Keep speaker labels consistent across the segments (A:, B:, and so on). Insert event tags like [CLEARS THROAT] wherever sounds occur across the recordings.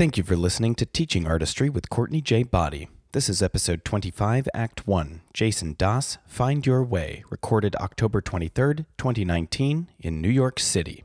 A: Thank you for listening to Teaching Artistry with Courtney J. Boddie. This is episode 25, Act 1. Jason Das, Find Your Way, recorded October 23rd, 2019, in New York City.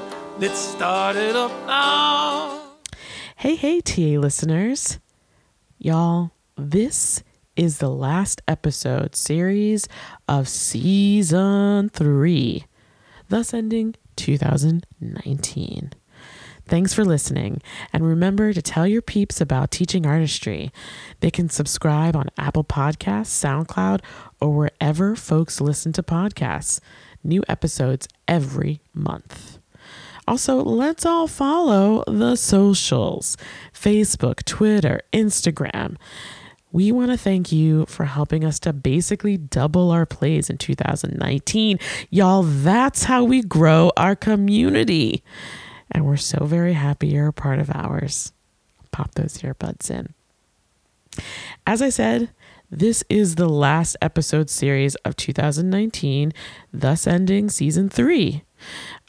B: Let's start it up now.
C: Hey, hey, TA listeners. Y'all, this is the last episode series of season three, thus ending 2019. Thanks for listening. And remember to tell your peeps about teaching artistry. They can subscribe on Apple Podcasts, SoundCloud, or wherever folks listen to podcasts new episodes every month. Also, let's all follow the socials Facebook, Twitter, Instagram. We want to thank you for helping us to basically double our plays in 2019. Y'all, that's how we grow our community. And we're so very happy you're a part of ours. Pop those earbuds in. As I said, this is the last episode series of 2019, thus ending season three.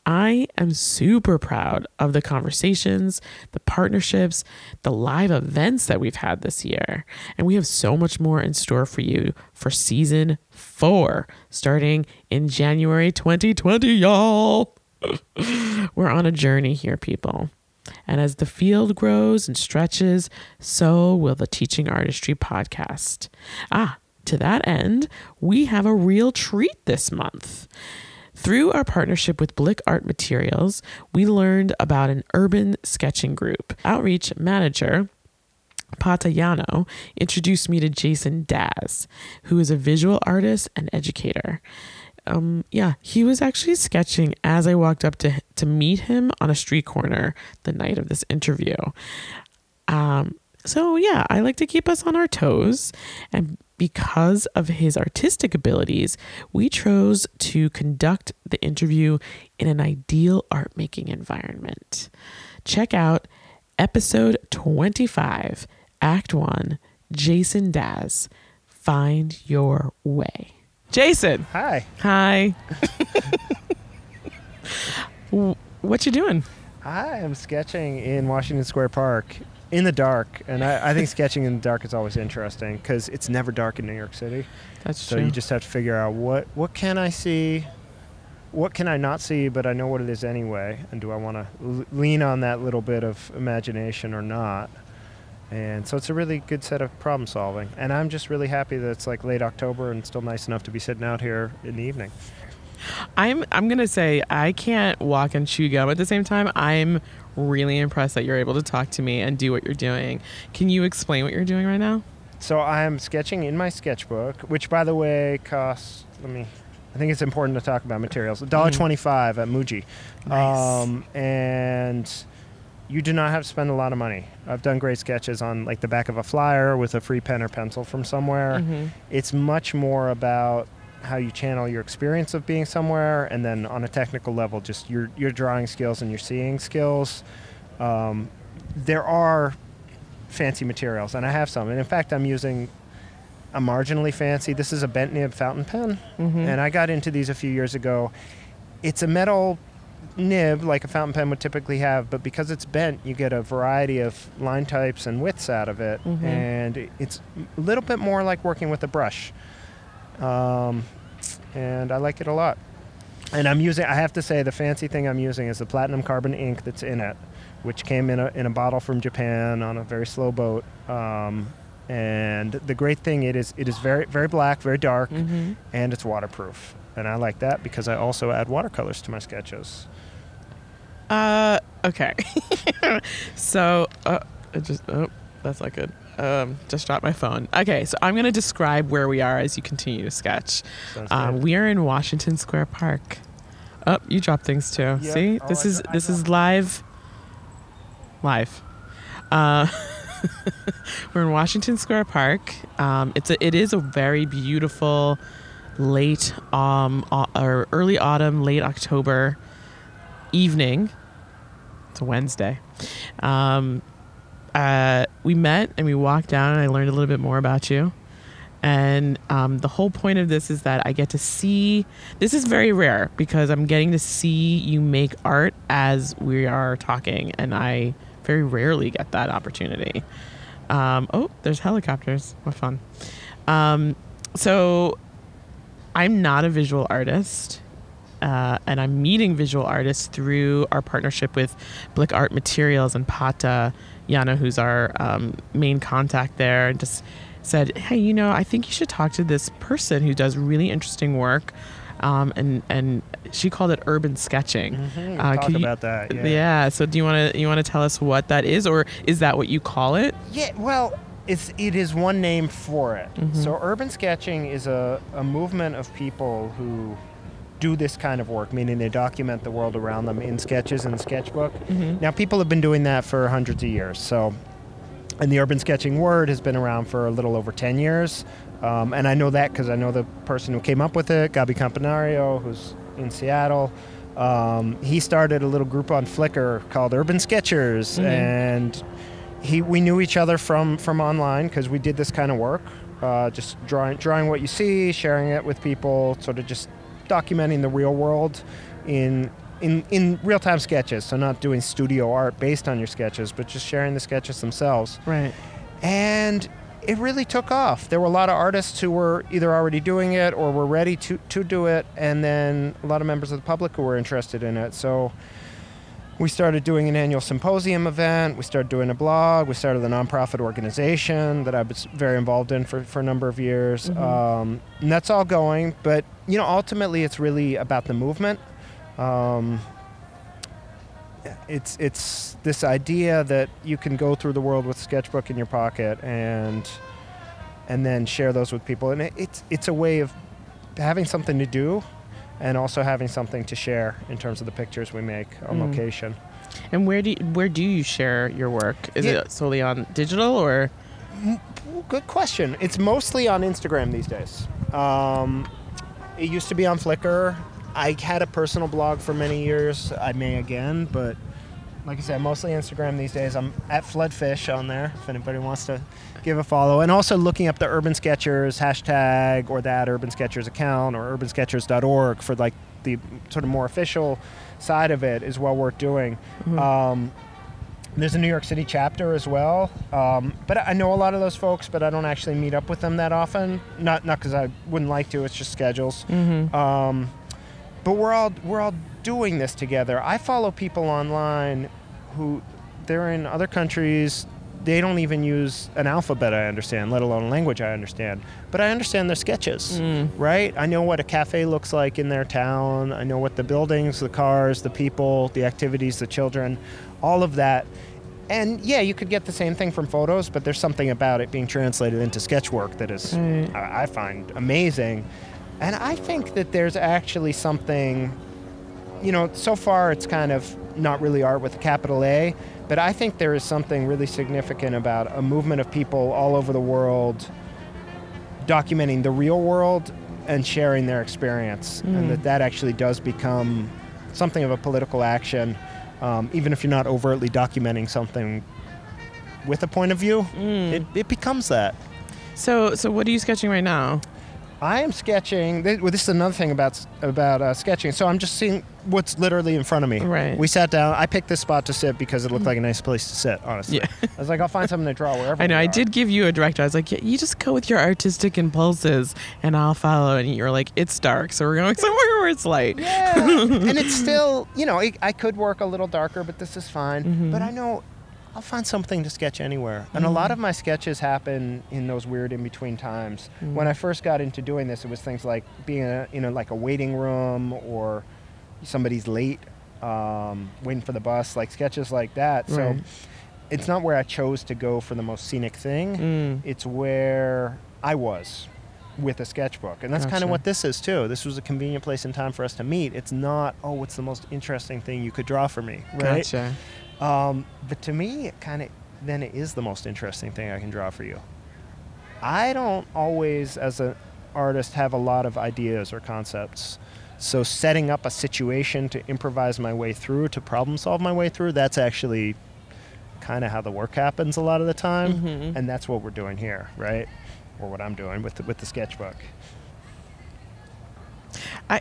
C: I am super proud of the conversations, the partnerships, the live events that we've had this year. And we have so much more in store for you for season four, starting in January 2020, y'all. [LAUGHS] We're on a journey here, people. And as the field grows and stretches, so will the Teaching Artistry podcast. Ah, to that end, we have a real treat this month. Through our partnership with Blick Art Materials, we learned about an urban sketching group. Outreach manager Patayano introduced me to Jason Das, who is a visual artist and educator um, yeah, he was actually sketching as I walked up to to meet him on a street corner the night of this interview. Um, so yeah, I like to keep us on our toes, and because of his artistic abilities, we chose to conduct the interview in an ideal art making environment. Check out episode 25, Act 1, Jason Das, Find Your Way. Jason.
D: Hi.
C: Hi. [LAUGHS] what you doing?
D: I am sketching in Washington Square Park in the dark, and I, I think sketching in the dark is always interesting because it's never dark in New York City.
C: That's true.
D: so
C: true.
D: you just have to figure out what what can I see, what can I not see, but I know what it is anyway, and do I want to l- lean on that little bit of imagination or not? And so it's a really good set of problem solving. And I'm just really happy that it's like late October and still nice enough to be sitting out here in the evening.
C: I'm I'm gonna say I can't walk and chew gum at the same time. I'm really impressed that you're able to talk to me and do what you're doing. Can you explain what you're doing right now?
D: So I'm sketching in my sketchbook, which by the way costs let me I think it's important to talk about materials. $1.25 at Muji.
C: Nice.
D: Um, and you do not have to spend a lot of money. I've done great sketches on like the back of a flyer with a free pen or pencil from somewhere.
C: Mhm.
D: It's much more about how you channel your experience of being somewhere, and then on a technical level, just your your drawing skills and your seeing skills. Um, there are fancy materials, and I have some. And in fact, I'm using a marginally fancy. This is a bent nib fountain pen,
C: Mhm.
D: and I got into these a few years ago. It's a metal nib like a fountain pen would typically have, but because it's bent, you get a variety of line types and widths out of it,
C: Mhm.
D: and it's a little bit more like working with a brush. Um, and I like it a lot. And I'm using. I have to say, the fancy thing I'm using is the platinum carbon ink that's in it, which came in a in a bottle from Japan on a very slow boat. Um, and the great thing it is, it is very very black, very dark,
C: Mhm.
D: and it's waterproof. And I like that because I also add watercolors to my sketches.
C: Uh, okay. [LAUGHS] so, uh, it just oh, that's not good. Um, just dropped my phone. Okay, so I'm gonna describe where we are as you continue to sketch. Um, we are in Washington Square Park. Oh, you dropped things too.
D: Yeah.
C: See,
D: Oh,
C: this
D: I
C: is this is live. Live. Uh, [LAUGHS] we're in Washington Square Park. Um, it's a, it is a very beautiful late um au- or early autumn, late October evening. It's a Wednesday. Um, uh, we met and we walked down, and I learned a little bit more about you. And um, the whole point of this is that I get to see. This is very rare because I'm getting to see you make art as we are talking, and I very rarely get that opportunity. Um, oh, there's helicopters. What fun! Um, so, I'm not a visual artist, uh, and I'm meeting visual artists through our partnership with Blick Art Materials and Pata Yana, who's our um, main contact there, and just said, "Hey, you know, I think you should talk to this person who does really interesting work." Um, and and she called it urban sketching.
D: Mhm,
C: Uh,
D: talk
C: you-
D: about that.
C: Yeah.
D: Yeah.
C: So do you want to you want to tell us what that is, or is that what you call it?
D: Yeah, well, it's it is one name for it.
C: Mhm.
D: So urban sketching is a, a movement of people who do this kind of work, meaning they document the world around them in sketches and sketchbook.
C: Mhm.
D: Now, people have been doing that for hundreds of years. So, and the urban sketching word has been around for a little over 10 years. Um, and I know that because I know the person who came up with it, Gabi Campanario, who's in Seattle. Um, he started a little group on Flickr called Urban Sketchers,
C: Mhm.
D: and he we knew each other from from online because we did this kind of work, uh, just drawing drawing what you see, sharing it with people, sort of just documenting the real world in in in real time sketches. So not doing studio art based on your sketches, but just sharing the sketches themselves.
C: Right.
D: And it really took off. There were a lot of artists who were either already doing it or were ready to, to do it, and then a lot of members of the public who were interested in it. So we started doing an annual symposium event, we started doing a blog, we started a nonprofit organization that I was very involved in for, for a number of years.
C: Mhm.
D: Um, and that's all going, but you know, ultimately it's really about the movement. Um, it's it's this idea that you can go through the world with a sketchbook in your pocket and and then share those with people and it, it's it's a way of having something to do and also having something to share in terms of the pictures we make on
C: Mm.
D: location
C: And where do you, where do you share your work? Is
D: Yeah.
C: it solely on digital or?
D: Good question it's mostly on instagram these days um, it used to be on flickr i had a personal blog for many years i may again but like I said, mostly Instagram these days. I'm at Floodfish on there if anybody wants to give a follow. And also looking up the Urban Sketchers hashtag or that Urban Sketchers account or urbansketchers.org for like the sort of more official side of it is well worth doing.
C: Mhm.
D: Um, there's a New York City chapter as well, um, but I know a lot of those folks, but I don't actually meet up with them that often. Not not because I wouldn't like to. It's just schedules.
C: Mhm.
D: Um, but we're all we're all doing this together. I follow people online who they're in other countries. They don't even use an alphabet. I understand, let alone a language I understand. But I understand their sketches,
C: Mm.
D: right? I know what a cafe looks like in their town. I know what the buildings, the cars, the people, the activities, the children, all of that. And yeah, you could get the same thing from photos, but there's something about it being translated into sketch work that is I find amazing. And I think that there's actually something, you know, so far it's kind of not really art with a capital A, but I think there is something really significant about a movement of people all over the world documenting the real world and sharing their experience.
C: Mm.
D: And that that actually does become something of a political action, um, even if you're not overtly documenting something with a point of view.
C: Mm.
D: It, it becomes that.
C: So so what are you sketching right now?
D: I am sketching. Well, this is another thing about about uh, sketching. So I'm just seeing. What's literally in front of me.
C: Right.
D: We sat down. I picked this spot to sit because it looked like a nice place to sit. Honestly.
C: Yeah.
D: I was like, I'll find something to draw wherever.
C: I know. I
D: are.
C: did give you a director. I was like, yeah, you just go with your artistic impulses, and I'll follow. And you're like, it's dark, so we're going [LAUGHS] somewhere where it's light.
D: Yeah. and it's [LAUGHS] still, you know, I, I could work a little darker, but this is fine.
C: Mm-hmm.
D: But I know I'll find something to sketch anywhere. And a lot
C: Mm-hmm.
D: of my sketches happen in those weird in between times.
C: Mm.
D: When I first got into doing this, it was things like being in a, in a like a waiting room or somebody's late, um, waiting for the bus, like sketches like that. So
C: Right.
D: it's not where I chose to go for the most scenic thing.
C: Mm.
D: It's where I was with a sketchbook. And that's kind of what this is too. This was a convenient place and time for us to meet. It's not, oh, what's the most interesting thing you could draw for me, right?
C: Gotcha.
D: Um, but to me, it kind of then it is the most interesting thing I can draw for you. I don't always, as an artist, have a lot of ideas or concepts. So setting up a situation to improvise my way through, to problem solve my way through, that's actually kind of how the work happens a lot of the time,
C: Mhm.
D: and that's what we're doing here, right? Or what I'm doing with the, with the sketchbook.
C: I,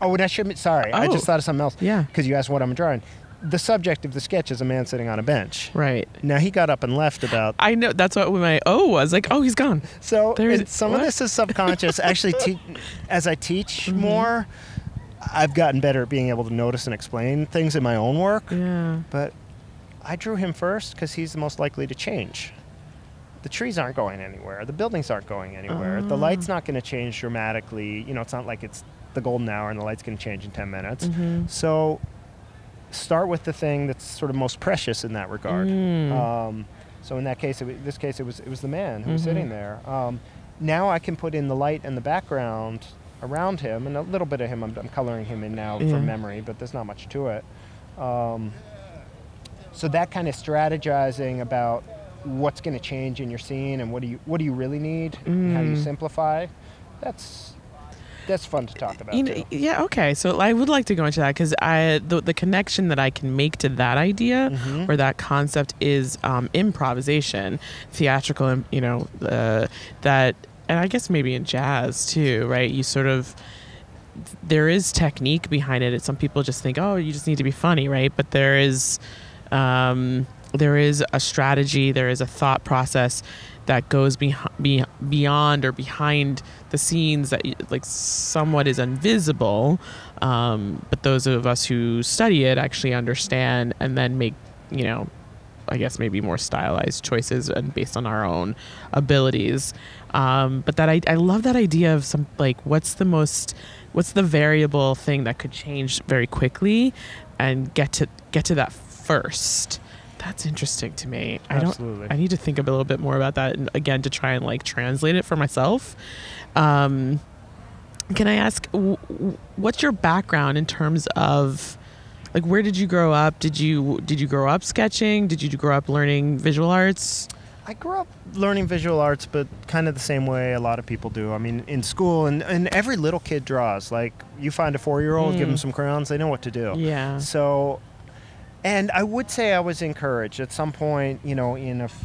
D: Oh, and I should. Sorry, I
C: Oh.
D: just thought of something else.
C: Yeah.
D: Because you asked what I'm drawing. The subject of the sketch is a man sitting on a bench.
C: right.
D: Now he got up and left about.
C: I know. That's what my oh was like. Oh, he's gone.
D: So some
C: what?
D: of this is subconscious. [LAUGHS] Actually, te- as I teach
C: Mm-hmm.
D: more, I've gotten better at being able to notice and explain things in my own work.
C: Yeah.
D: But I drew him first because he's the most likely to change. The trees aren't going anywhere. The buildings aren't going anywhere. The
C: Ah.
D: light's not going to change dramatically. You know, it's not like it's the golden hour and the light's going to change in 10 minutes.
C: Mhm.
D: So start with the thing that's sort of most precious in that regard.
C: Mm.
D: Um, so in that case, it, this case, it was it was the man who was
C: Mhm.
D: sitting there. Um, now I can put in the light and the background around him, and a little bit of him. I'm, I'm coloring him in now
C: Yeah.
D: from memory, but there's not much to it. Um, so that kind of strategizing about what's going to change in your scene and what do you what do you really need, and how do you
C: Mm.
D: simplify. That's that's fun to talk about.
C: You know,
D: too.
C: yeah. Okay. So I would like to go into that because I the the connection that I can make to that idea
D: Mhm.
C: or that concept is um, improvisation, theatrical. im- You know uh, that, and I guess maybe in jazz too, right? You sort of there is technique behind it. Some people just think, oh, you just need to be funny, right? But there is um, there is a strategy, there is a thought process that goes be- be- beyond or behind the scenes that like somewhat is invisible. Um, but those of us who study it actually understand and then make, you know, I guess maybe more stylized choices and based on our own abilities. Um, but that I, I love that idea of some like what's the most what's the variable thing that could change very quickly and get to get to that first. That's interesting to me. I
D: Absolutely.
C: don't I need to think a little bit more about that and again to try and like translate it for myself. Um, can I ask w- w- what's your background in terms of like where did you grow up? Did you did you grow up sketching? Did you grow up learning visual arts?
D: I grew up learning visual arts, but kind of the same way a lot of people do. I mean, in school, and, and every little kid draws. Like, you find a four year old, give them
C: Mm.
D: some crayons, they know what to do.
C: Yeah.
D: So, and I would say I was encouraged at some point, you know, in a f-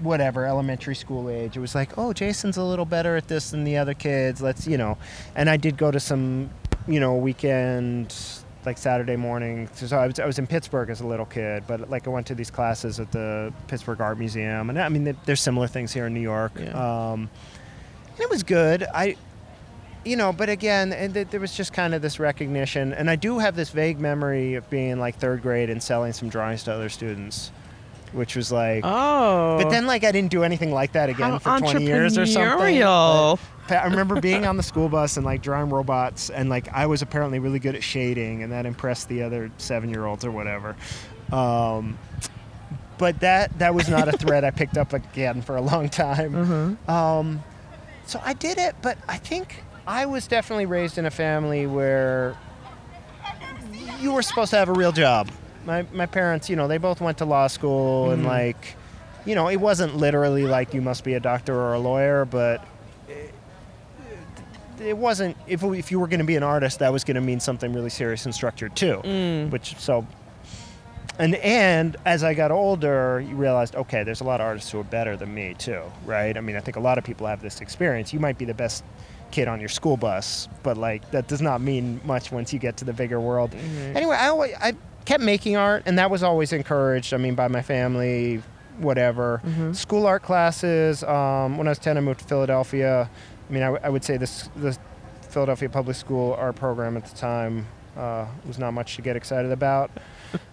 D: whatever elementary school age. It was like, oh, Jason's a little better at this than the other kids. Let's, you know. And I did go to some, you know, weekend, like Saturday morning. So I was, I was in Pittsburgh as a little kid, but like I went to these classes at the Pittsburgh Art Museum. And I mean, there's similar things here in New York.
C: Yeah.
D: Um, and it was good. I, you know, but again, and th- there was just kind of this recognition, and I do have this vague memory of being like third grade and selling some drawings to other students, which was like.
C: Oh.
D: But then, like, I didn't do anything like that again
C: How
D: for 20 years or something. But I remember being on the school bus and like drawing robots, and like I was apparently really good at shading, and that impressed the other seven-year-olds or whatever. Um, but that that was not a thread I picked up again for a long time.
C: Mhm.
D: Um, so I did it, but I think I was definitely raised in a family where you were supposed to have a real job. My, my parents, you know, they both went to law school and
C: Mhm.
D: like, you know, it wasn't literally like you must be a doctor or a lawyer, but it, it wasn't. If if you were going to be an artist, that was going to mean something really serious and structured too.
C: Mm.
D: Which so. And and as I got older, you realized, okay, there's a lot of artists who are better than me too, right? I mean, I think a lot of people have this experience. You might be the best kid on your school bus, but like that does not mean much once you get to the bigger world.
C: Mhm.
D: Anyway, I always, I kept making art, and that was always encouraged. I mean, by my family, whatever.
C: Mhm.
D: School art classes. Um, when I was ten, I moved to Philadelphia. I mean, I, w- I would say this the Philadelphia Public School art program at the time uh, was not much to get excited about,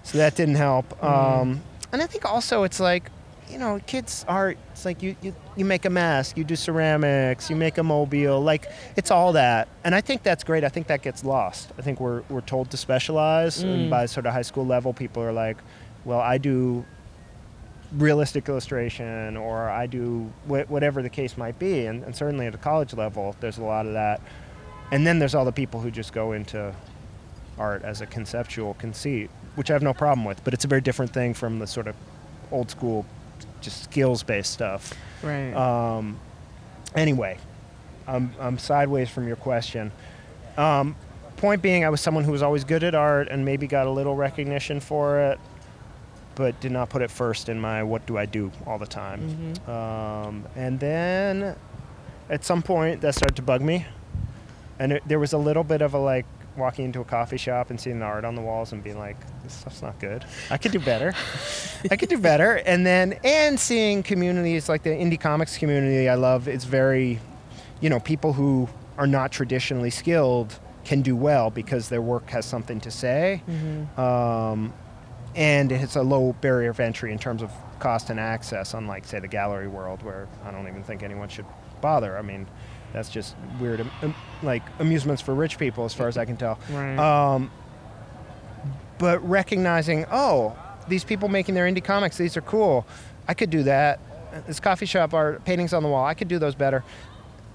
D: so that didn't help.
C: Mm.
D: Um, and I think also it's like, you know, kids art. It's like you, you you make a mask, you do ceramics, you make a mobile. Like it's all that, and I think that's great. I think that gets lost. I think we're we're told to specialize,
C: Mm.
D: and by sort of high school level, people are like, well, I do realistic illustration or I do wh- whatever the case might be. And, and certainly at the college level, there's a lot of that. And then there's all the people who just go into art as a conceptual conceit, which I have no problem with, but it's a very different thing from the sort of old school, just skills based stuff.
C: Right.
D: Um, anyway, I'm, I'm sideways from your question. Um, point being, I was someone who was always good at art and maybe got a little recognition for it, but did not put it first in my what do I do all the time.
C: Mhm.
D: Um, and then at some point that started to bug me. And it, there was a little bit of a like walking into a coffee shop and seeing the art on the walls and being like, this stuff's not good. I could do better. I could do better. [LAUGHS] And then, and seeing communities like the indie comics community I love, it's very, you know, people who are not traditionally skilled can do well because their work has something to say
C: Mhm.
D: um, and it's a low barrier of entry in terms of cost and access, unlike say the gallery world, where I don't even think anyone should bother. I mean, that's just weird, um, like amusements for rich people, as far as I can tell.
C: Right.
D: Um, but recognizing, oh, these people making their indie comics, these are cool. I could do that. This coffee shop art, paintings on the wall, I could do those better.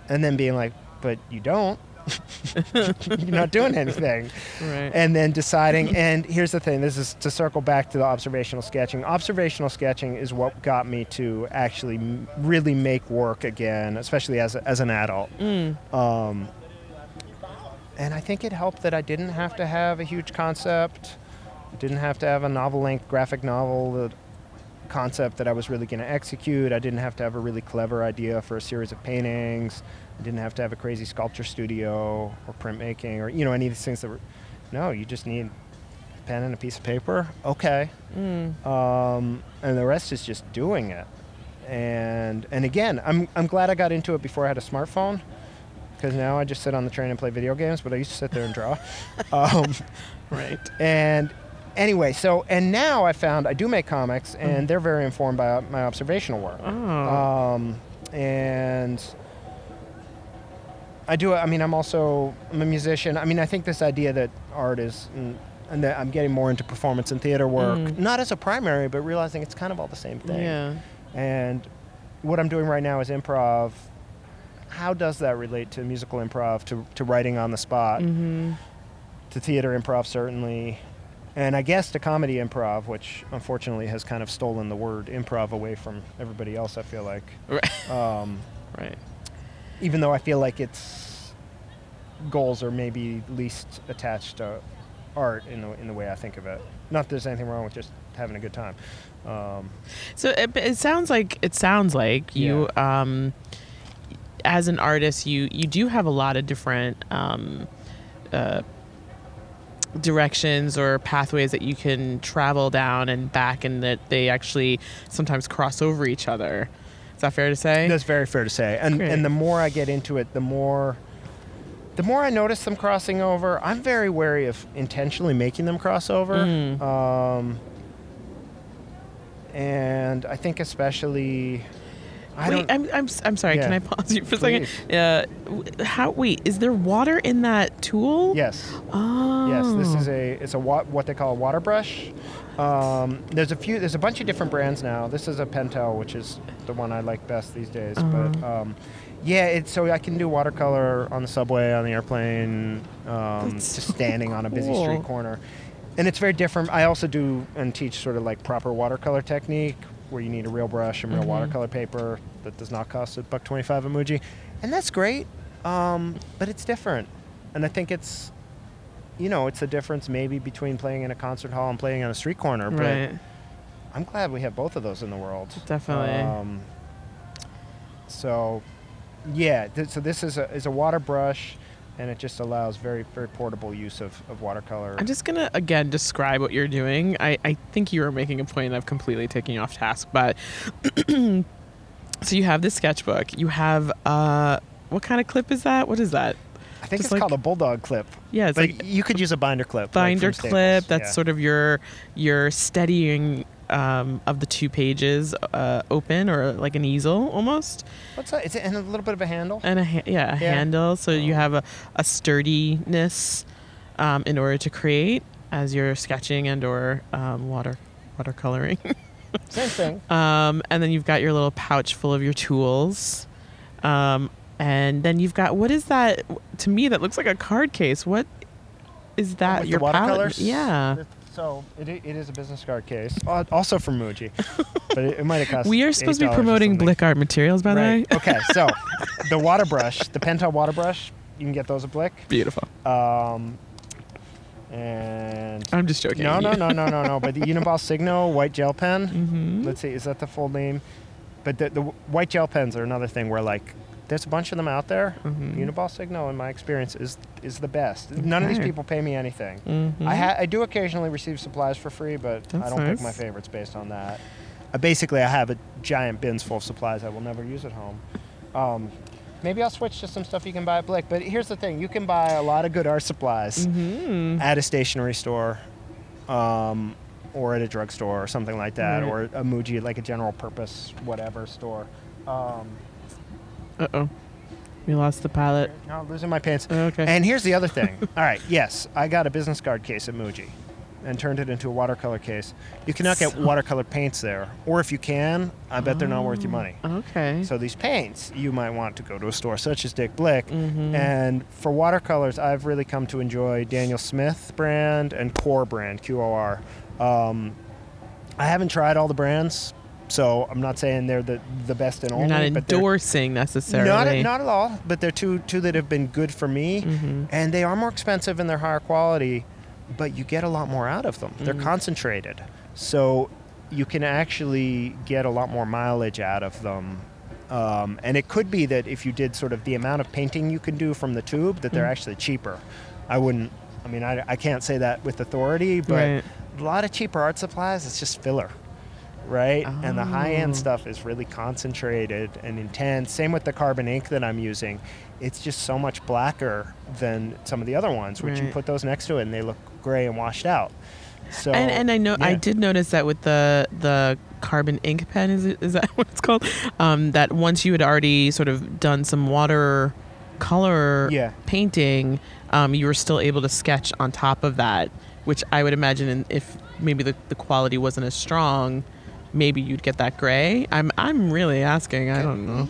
D: And then being like, but you don't. [LAUGHS] You're not doing anything.
C: Right.
D: and then deciding and here's the thing this is to circle back to the observational sketching. Observational sketching is what got me to actually m- really make work again especially as, a, as an adult.
C: Mm.
D: um, and i think it helped that i didn't have to have a huge concept didn't have to have a novel length graphic novel that concept that i was really going to execute. I didn't have to have a really clever idea for a series of paintings i didn't have to have a crazy sculpture studio or printmaking or you know any of these things that were no you just need a pen and a piece of paper okay
C: Mm.
D: um, and the rest is just doing it. And and again, I'm I'm glad I got into it before I had a smartphone, because now I just sit on the train and play video games. But I used to sit there and draw. [LAUGHS] um,
C: Right.
D: and anyway, so and now I found I do make comics, and they're very informed by my observational work.
C: Oh.
D: Um, and I do. I mean, I'm also I'm a musician. I mean, I think this idea that art is, and, and that I'm getting more into performance and theater work,
C: Mm.
D: not as a primary, but realizing it's kind of all the same thing.
C: yeah.
D: And what I'm doing right now is improv. How does that relate to musical improv, to, to writing on the spot,
C: Mm-hmm.
D: to theater improv, certainly, and I guess to comedy improv, which unfortunately has kind of stolen the word improv away from everybody else, I feel like.
C: Right.
D: Um, [LAUGHS]
C: Right.
D: even though I feel like its goals are maybe least attached to art in the in the way I think of it. Not that there's anything wrong with just having a good time. Um,
C: So it, it sounds like it sounds like you, um, as an artist, you you do have a lot of different um, uh, directions or pathways that you can travel down and back, and that they actually sometimes cross over each other. Is that fair to say?
D: that's very fair to say. And
C: Great.
D: and the more I get into it, the more the more I notice them crossing over. I'm very wary of intentionally making them cross over.
C: Mm.
D: Um, and I think especially. I
C: wait, I'm, I'm, I'm sorry. Can I pause you for a second?
D: Please.
C: Uh, how? Wait, is there water in that tool?
D: yes.
C: Oh.
D: Yes, this is a it's a wa- what they call a water brush. Um, there's a few there's a bunch of different brands now. This is a Pentel, which is the one I like best these days. But
C: Uh-huh.
D: um, yeah, it's so I can do watercolor on the subway, on the airplane, um, just standing on a busy street corner. And it's very different. I also do and teach sort of like proper watercolor technique, where you need a real brush and real
C: Mhm.
D: watercolor paper that does not cost a buck twenty five a Muji, and that's great. Um, but it's different, and I think it's you know, it's a difference maybe between playing in a concert hall and playing on a street corner. But
C: Right.
D: I'm glad we have both of those in the world.
C: Definitely.
D: Um, so, Yeah. Th- so this is a is a water brush, and it just allows very very portable use of, of watercolor.
C: I'm just gonna again describe what you're doing. I, I think you were making a point of completely taking off task, but [CLEARS THROAT] so you have this sketchbook. You have uh, what kind of clip is that? What is that?
D: I think
C: just
D: it's
C: like-
D: called a bulldog clip.
C: Yeah, it's
D: but
C: like
D: you could use a binder clip.
C: binder
D: from
C: clip. That's
D: Yeah.
C: sort of your your steadying um, of the two pages uh, open or like an easel almost,
D: What's that? Is it and a little bit of a handle?
C: and a ha- yeah a
D: Yeah.
C: handle. So you have a, a sturdiness um, in order to create as you're sketching and or um, water watercoloring. [LAUGHS]
D: Same thing.
C: Um, and then you've got your little pouch full of your tools. Um, and then you've got what is that? To me, that looks like a card case. What is that?
D: With
C: your
D: the
C: palette?
D: watercolors?
C: Yeah.
D: So it, it is a business card case, also from Muji, [LAUGHS] but it, it might have cost.
C: We are supposed to be promoting. Blick Art materials, by the way. [LAUGHS]
D: Okay, so [LAUGHS] the water brush, the Pentel water brush, you can get those at Blick.
C: Beautiful.
D: Um, and
C: I'm just joking.
D: no, no, no, no, no, no. But the Uniball Signo white gel pen.
C: Mm-hmm.
D: Let's see, is that the full name? But the, the white gel pens are another thing where like there's a bunch of them out there.
C: Mhm.
D: Uniball Signo, in my experience, is is the best. None of these people pay me anything.
C: Mhm.
D: I ha- I do occasionally receive supplies for free, but I don't pick my favorites based on that. Uh, basically, I have a giant bins full of supplies I will never use at home. Um, maybe I'll switch to some stuff you can buy at Blick. But here's the thing: you can buy a lot of good art supplies
C: Mhm.
D: at a stationery store, um, or at a drugstore or something like that,
C: Right.
D: or a Muji, like a general purpose whatever store. Um,
C: Uh oh. We lost the palette.
D: no, losing my pants.
C: Okay.
D: And here's the other [LAUGHS] thing. All right, yes, I got a business card case at Muji and turned it into a watercolor case. You cannot get watercolor paints there. Or if you can, I bet they're not worth your money.
C: okay.
D: So these paints, you might want to go to a store such as Dick Blick.
C: Mhm.
D: And for watercolors, I've really come to enjoy Daniel Smith brand and Core brand, QOR. Um, I haven't tried all the brands, so I'm not saying they're the, the best and
C: You're
D: only.
C: not
D: but they're-
C: endorsing necessarily.
D: not, at- not at all, but they're two two that have been good for me,
C: Mhm.
D: and they are more expensive and they're higher quality, but you get a lot more out of them. They're
C: Mhm.
D: concentrated, so you can actually get a lot more mileage out of them. Um, and it could be that if you did sort of the amount of painting you can do from the tube, that they're
C: Mm.
D: actually cheaper. I wouldn't. I mean, I, I can't say that with authority, but
C: Right.
D: a lot of cheaper art supplies, it's just filler, right? And the high end
C: Oh.
D: stuff is really concentrated and intense. Same with the carbon ink that I'm using. It's just so much blacker than some of the other ones, which you put those next to it and they look gray and washed out. So
C: and and I know I did notice that with the the carbon ink pen is it, is that [LAUGHS] what it's called? Um, that once you had already sort of done some water color
D: Yeah.
C: painting, um, you were still able to sketch on top of that, which I would imagine if maybe the, the quality wasn't as strong, maybe you'd get that gray. I'm I'm really asking. I don't know.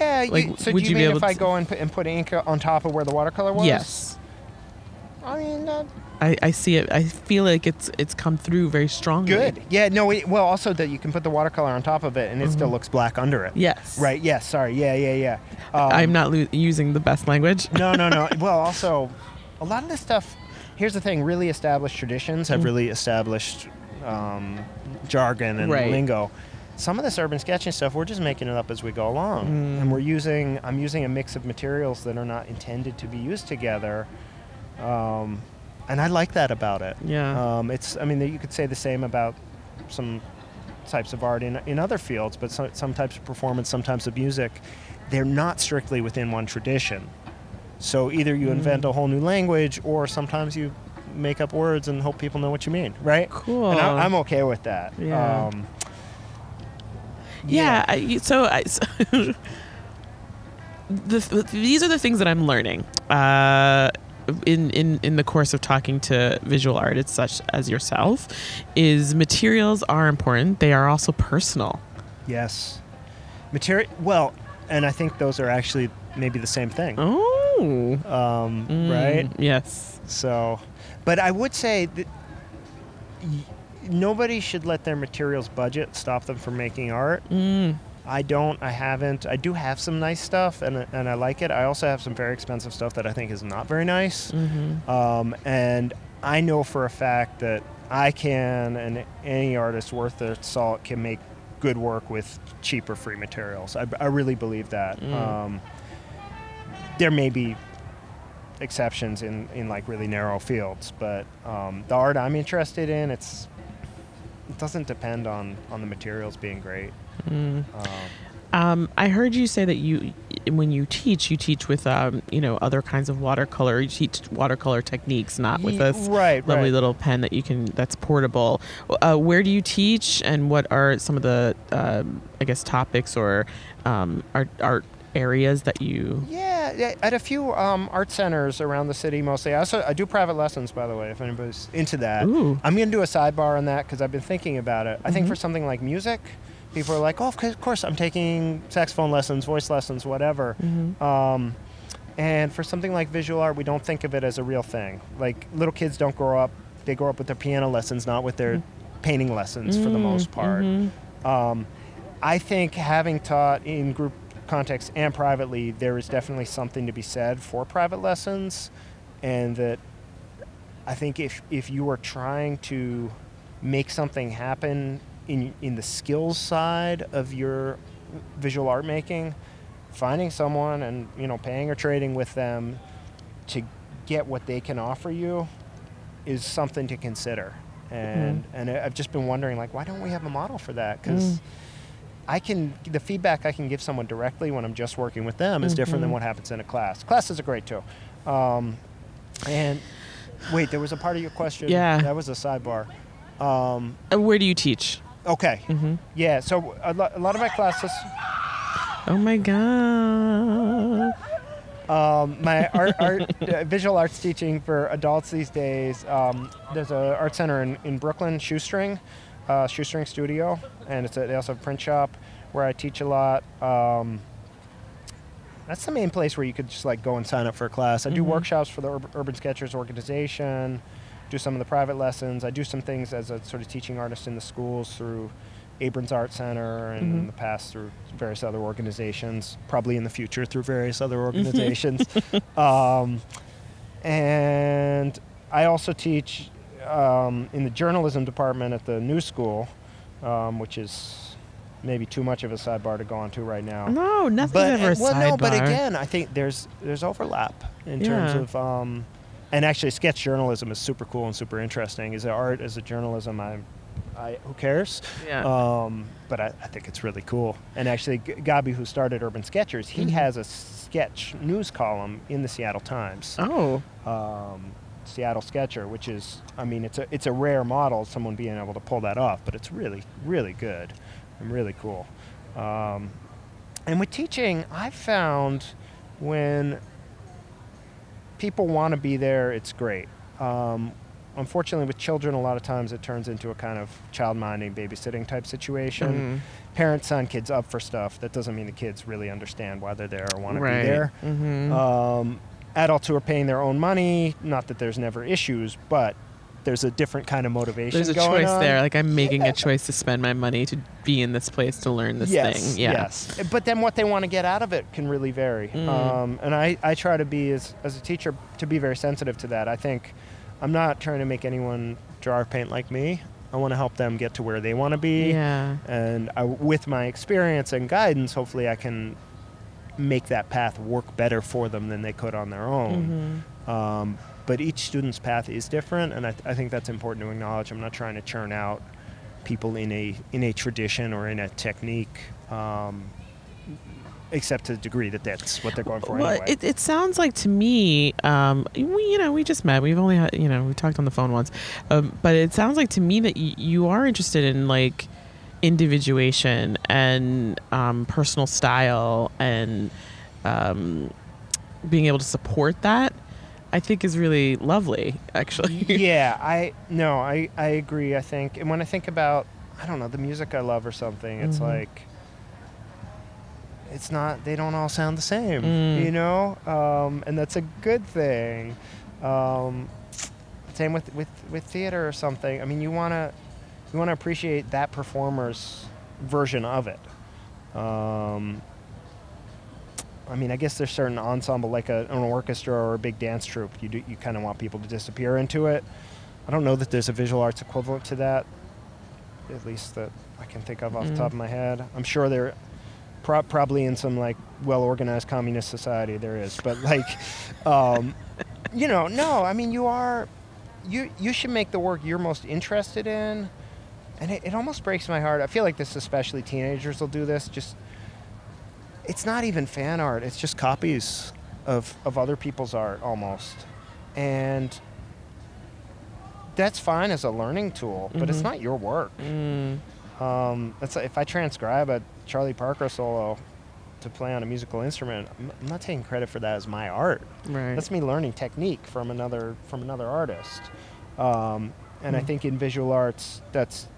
D: Yeah, you,
C: Like,
D: so
C: would
D: do
C: you
D: you,
C: be
D: mean if I go and put, and put ink on top of where the watercolor was?
C: Yes,
D: I mean, uh,
C: I, I see it. I feel like it's it's come through very strongly.
D: good. Yeah, no, it, well, also that you can put the watercolor on top of it and it still
C: Mhm.
D: looks black under it.
C: Yes.
D: Right, yes, sorry. Yeah, yeah, yeah. Um,
C: I'm not lo- using the best language.
D: no, no, no. [LAUGHS] Well, also, a lot of this stuff. Here's the thing: really established traditions have
C: Mm.
D: really established um, jargon and
C: Right.
D: lingo. Some of this urban sketching stuff, we're just making it up as we go along,
C: Mm.
D: and we're using. I'm using a mix of materials that are not intended to be used together, um, and I like that about it.
C: Yeah.
D: Um, it's. I mean, you could say the same about some types of art in, in other fields, but some, some types of performance, some types of music, they're not strictly within one tradition. So either you invent
C: Mm.
D: a whole new language, or sometimes you make up words and hope people know what you mean, right?
C: Cool.
D: And I, I'm okay with that.
C: Yeah.
D: Um,
C: Yeah. I, so, I, so [LAUGHS] the, these are the things that I'm learning uh, in, in in the course of talking to visual artists such as yourself. Is materials are important. They are also personal.
D: Yes. Material. Well, and I think those are actually maybe the same thing,
C: Oh.
D: um,
C: Mm,
D: right?
C: Yes.
D: So, but I would say that y- nobody should let their materials budget stop them from making art.
C: Mm.
D: I don't. I haven't. I do have some nice stuff, and and I like it. I also have some very expensive stuff that I think is not very nice.
C: hmm
D: Um, and I know for a fact that I can, and any artist worth their salt can make good work with cheaper free materials. I, I really believe that.
C: Mm.
D: Um, there may be exceptions in, in like really narrow fields, but um, the art I'm interested in, it's it doesn't depend on on the materials being great. Um,
C: Um, I heard you say that you, when you teach, you teach with, um, you know, other kinds of watercolor. You teach watercolor techniques, not with this
D: right,
C: lovely
D: right.
C: little pen that you can that's portable. Uh, where do you teach, and what are some of the, um, I guess, topics or um, art art areas that you?
D: Yeah, at a few um, art centers around the city, mostly. I also I do private lessons, by the way, if anybody's into that.
C: Ooh.
D: I'm gonna do a sidebar on that because I've been thinking about it. I think for something like music, people are like, "Oh, of course- I'm taking saxophone lessons, voice lessons, whatever."
C: Mhm.
D: Um, and for something like visual art, we don't think of it as a real thing. Like little kids don't grow up; they grow up with their piano lessons, not with their painting lessons, for the most part.
C: Mhm.
D: Um, I think having taught in group context and privately, there is definitely something to be said for private lessons, and that I think if if you are trying to make something happen in in the skills side of your visual art making, finding someone and you know paying or trading with them to get what they can offer you is something to consider. And and I- I've just been wondering like why don't we have a model for that? Because
C: Mm.
D: I can the feedback I can give someone directly when I'm just working with them is different than
C: Mhm.
D: what happens in a class. Classes are great too. Um, and wait, there was a part of your question.
C: Yeah.
D: that was a sidebar. Um,
C: Uh, where do you teach?
D: okay,
C: hmm
D: yeah. So a, lo- a lot of my classes,
C: Oh my god!
D: um, my art, art uh, visual arts teaching for adults these days. Um, there's an art center in, in Brooklyn, Shoestring, uh, Shoestring Studio, and it's a, they also have a print shop where I teach a lot. Um, that's the main place where you could just like go and sign up for a class. I do
C: Mhm.
D: workshops for the Ur- Urban Sketchers organization, do some of the private lessons. I do some things as a sort of teaching artist in the schools through Abrons Art Center and in
C: Mhm.
D: the past through various other organizations, probably in the future through various other organizations. [LAUGHS] um, and I also teach um, in the journalism department at the New School, um, which is maybe too much of a sidebar to go on to right now.
C: No, nothing's
D: But
C: ever a
D: well, no, but again, I think there's there's overlap in terms of um, and actually sketch journalism is super cool and super interesting. Is it art, Is it journalism, I'm I, who cares?
C: Yeah.
D: Um, but I, I think it's really cool. And actually, G- Gabi, who started Urban Sketchers, he
C: Mhm.
D: has a sketch news column in the Seattle Times,
C: oh.
D: um, Seattle Sketcher, which is, I mean, it's a it's a rare model, someone being able to pull that off, but it's really really good and really cool. Um, and with teaching, I found when people want to be there, it's great. Um, unfortunately, with children, a lot of times it turns into a kind of child minding, babysitting type situation.
C: Mhm.
D: Parents sign kids up for stuff. That doesn't mean the kids really understand why they're there or want to be there.
C: Mhm.
D: Um, adults who are paying their own money, not that there's never issues, but there's a different kind of motivation.
C: There's a choice
D: on.
C: there. Like I'm making a choice to spend my money to be in this place to learn this
D: yes,
C: thing. Yeah.
D: Yes. But then what they want to get out of it can really vary.
C: Mm.
D: Um, and I, I try to be, as, as a teacher, to be very sensitive to that. I think I'm not trying to make anyone draw or paint like me. I want to help them get to where they want to be.
C: Yeah.
D: And I, with my experience and guidance, hopefully I can make that path work better for them than they could on their own.
C: Mhm.
D: Um, but each student's path is different, and I, th- I think that's important to acknowledge. I'm not trying to churn out people in a in a tradition or in a technique, um, except to the degree that that's what they're going for
C: Well,
D: anyway.
C: it, it sounds like to me, um, we, you know, we just met. We've only had, you know, we talked on the phone once, um, but it sounds like to me that y- you are interested in like individuation and um, personal style and um, being able to support that. I think is really lovely, actually. [LAUGHS]
D: yeah, I no, I I agree. I think, and when I think about, I don't know, the music I love or something, it's
C: Mhm.
D: like. It's not. They don't all sound the same,
C: Mm.
D: you know, um, and that's a good thing. Um, same with, with, with theater or something. I mean, you wanna you wanna appreciate that performer's version of it. Um, I mean, I guess there's certain ensemble like a, an orchestra or a big dance troupe. You do, you kind of want people to disappear into it. I don't know that there's a visual arts equivalent to that, at least that I can think of off the
C: Mm.
D: top of my head. I'm sure there Pro- probably in some like well-organized communist society there is, but like, [LAUGHS] um, you know, no. I mean, you are, you you should make the work you're most interested in, and it, it almost breaks my heart. I feel like this, especially teenagers, will do this. Just, it's not even fan art. It's just copies of of other people's art almost, and that's fine as a learning tool, but it's
C: Mhm.
D: not your work.
C: Mm.
D: Um, it's if I transcribe a Charlie Parker solo to play on a musical instrument, I'm, I'm not taking credit for that as my art.
C: Right.
D: That's me learning technique from another from another artist. Um, and I
C: Hmm.
D: think in visual arts, that's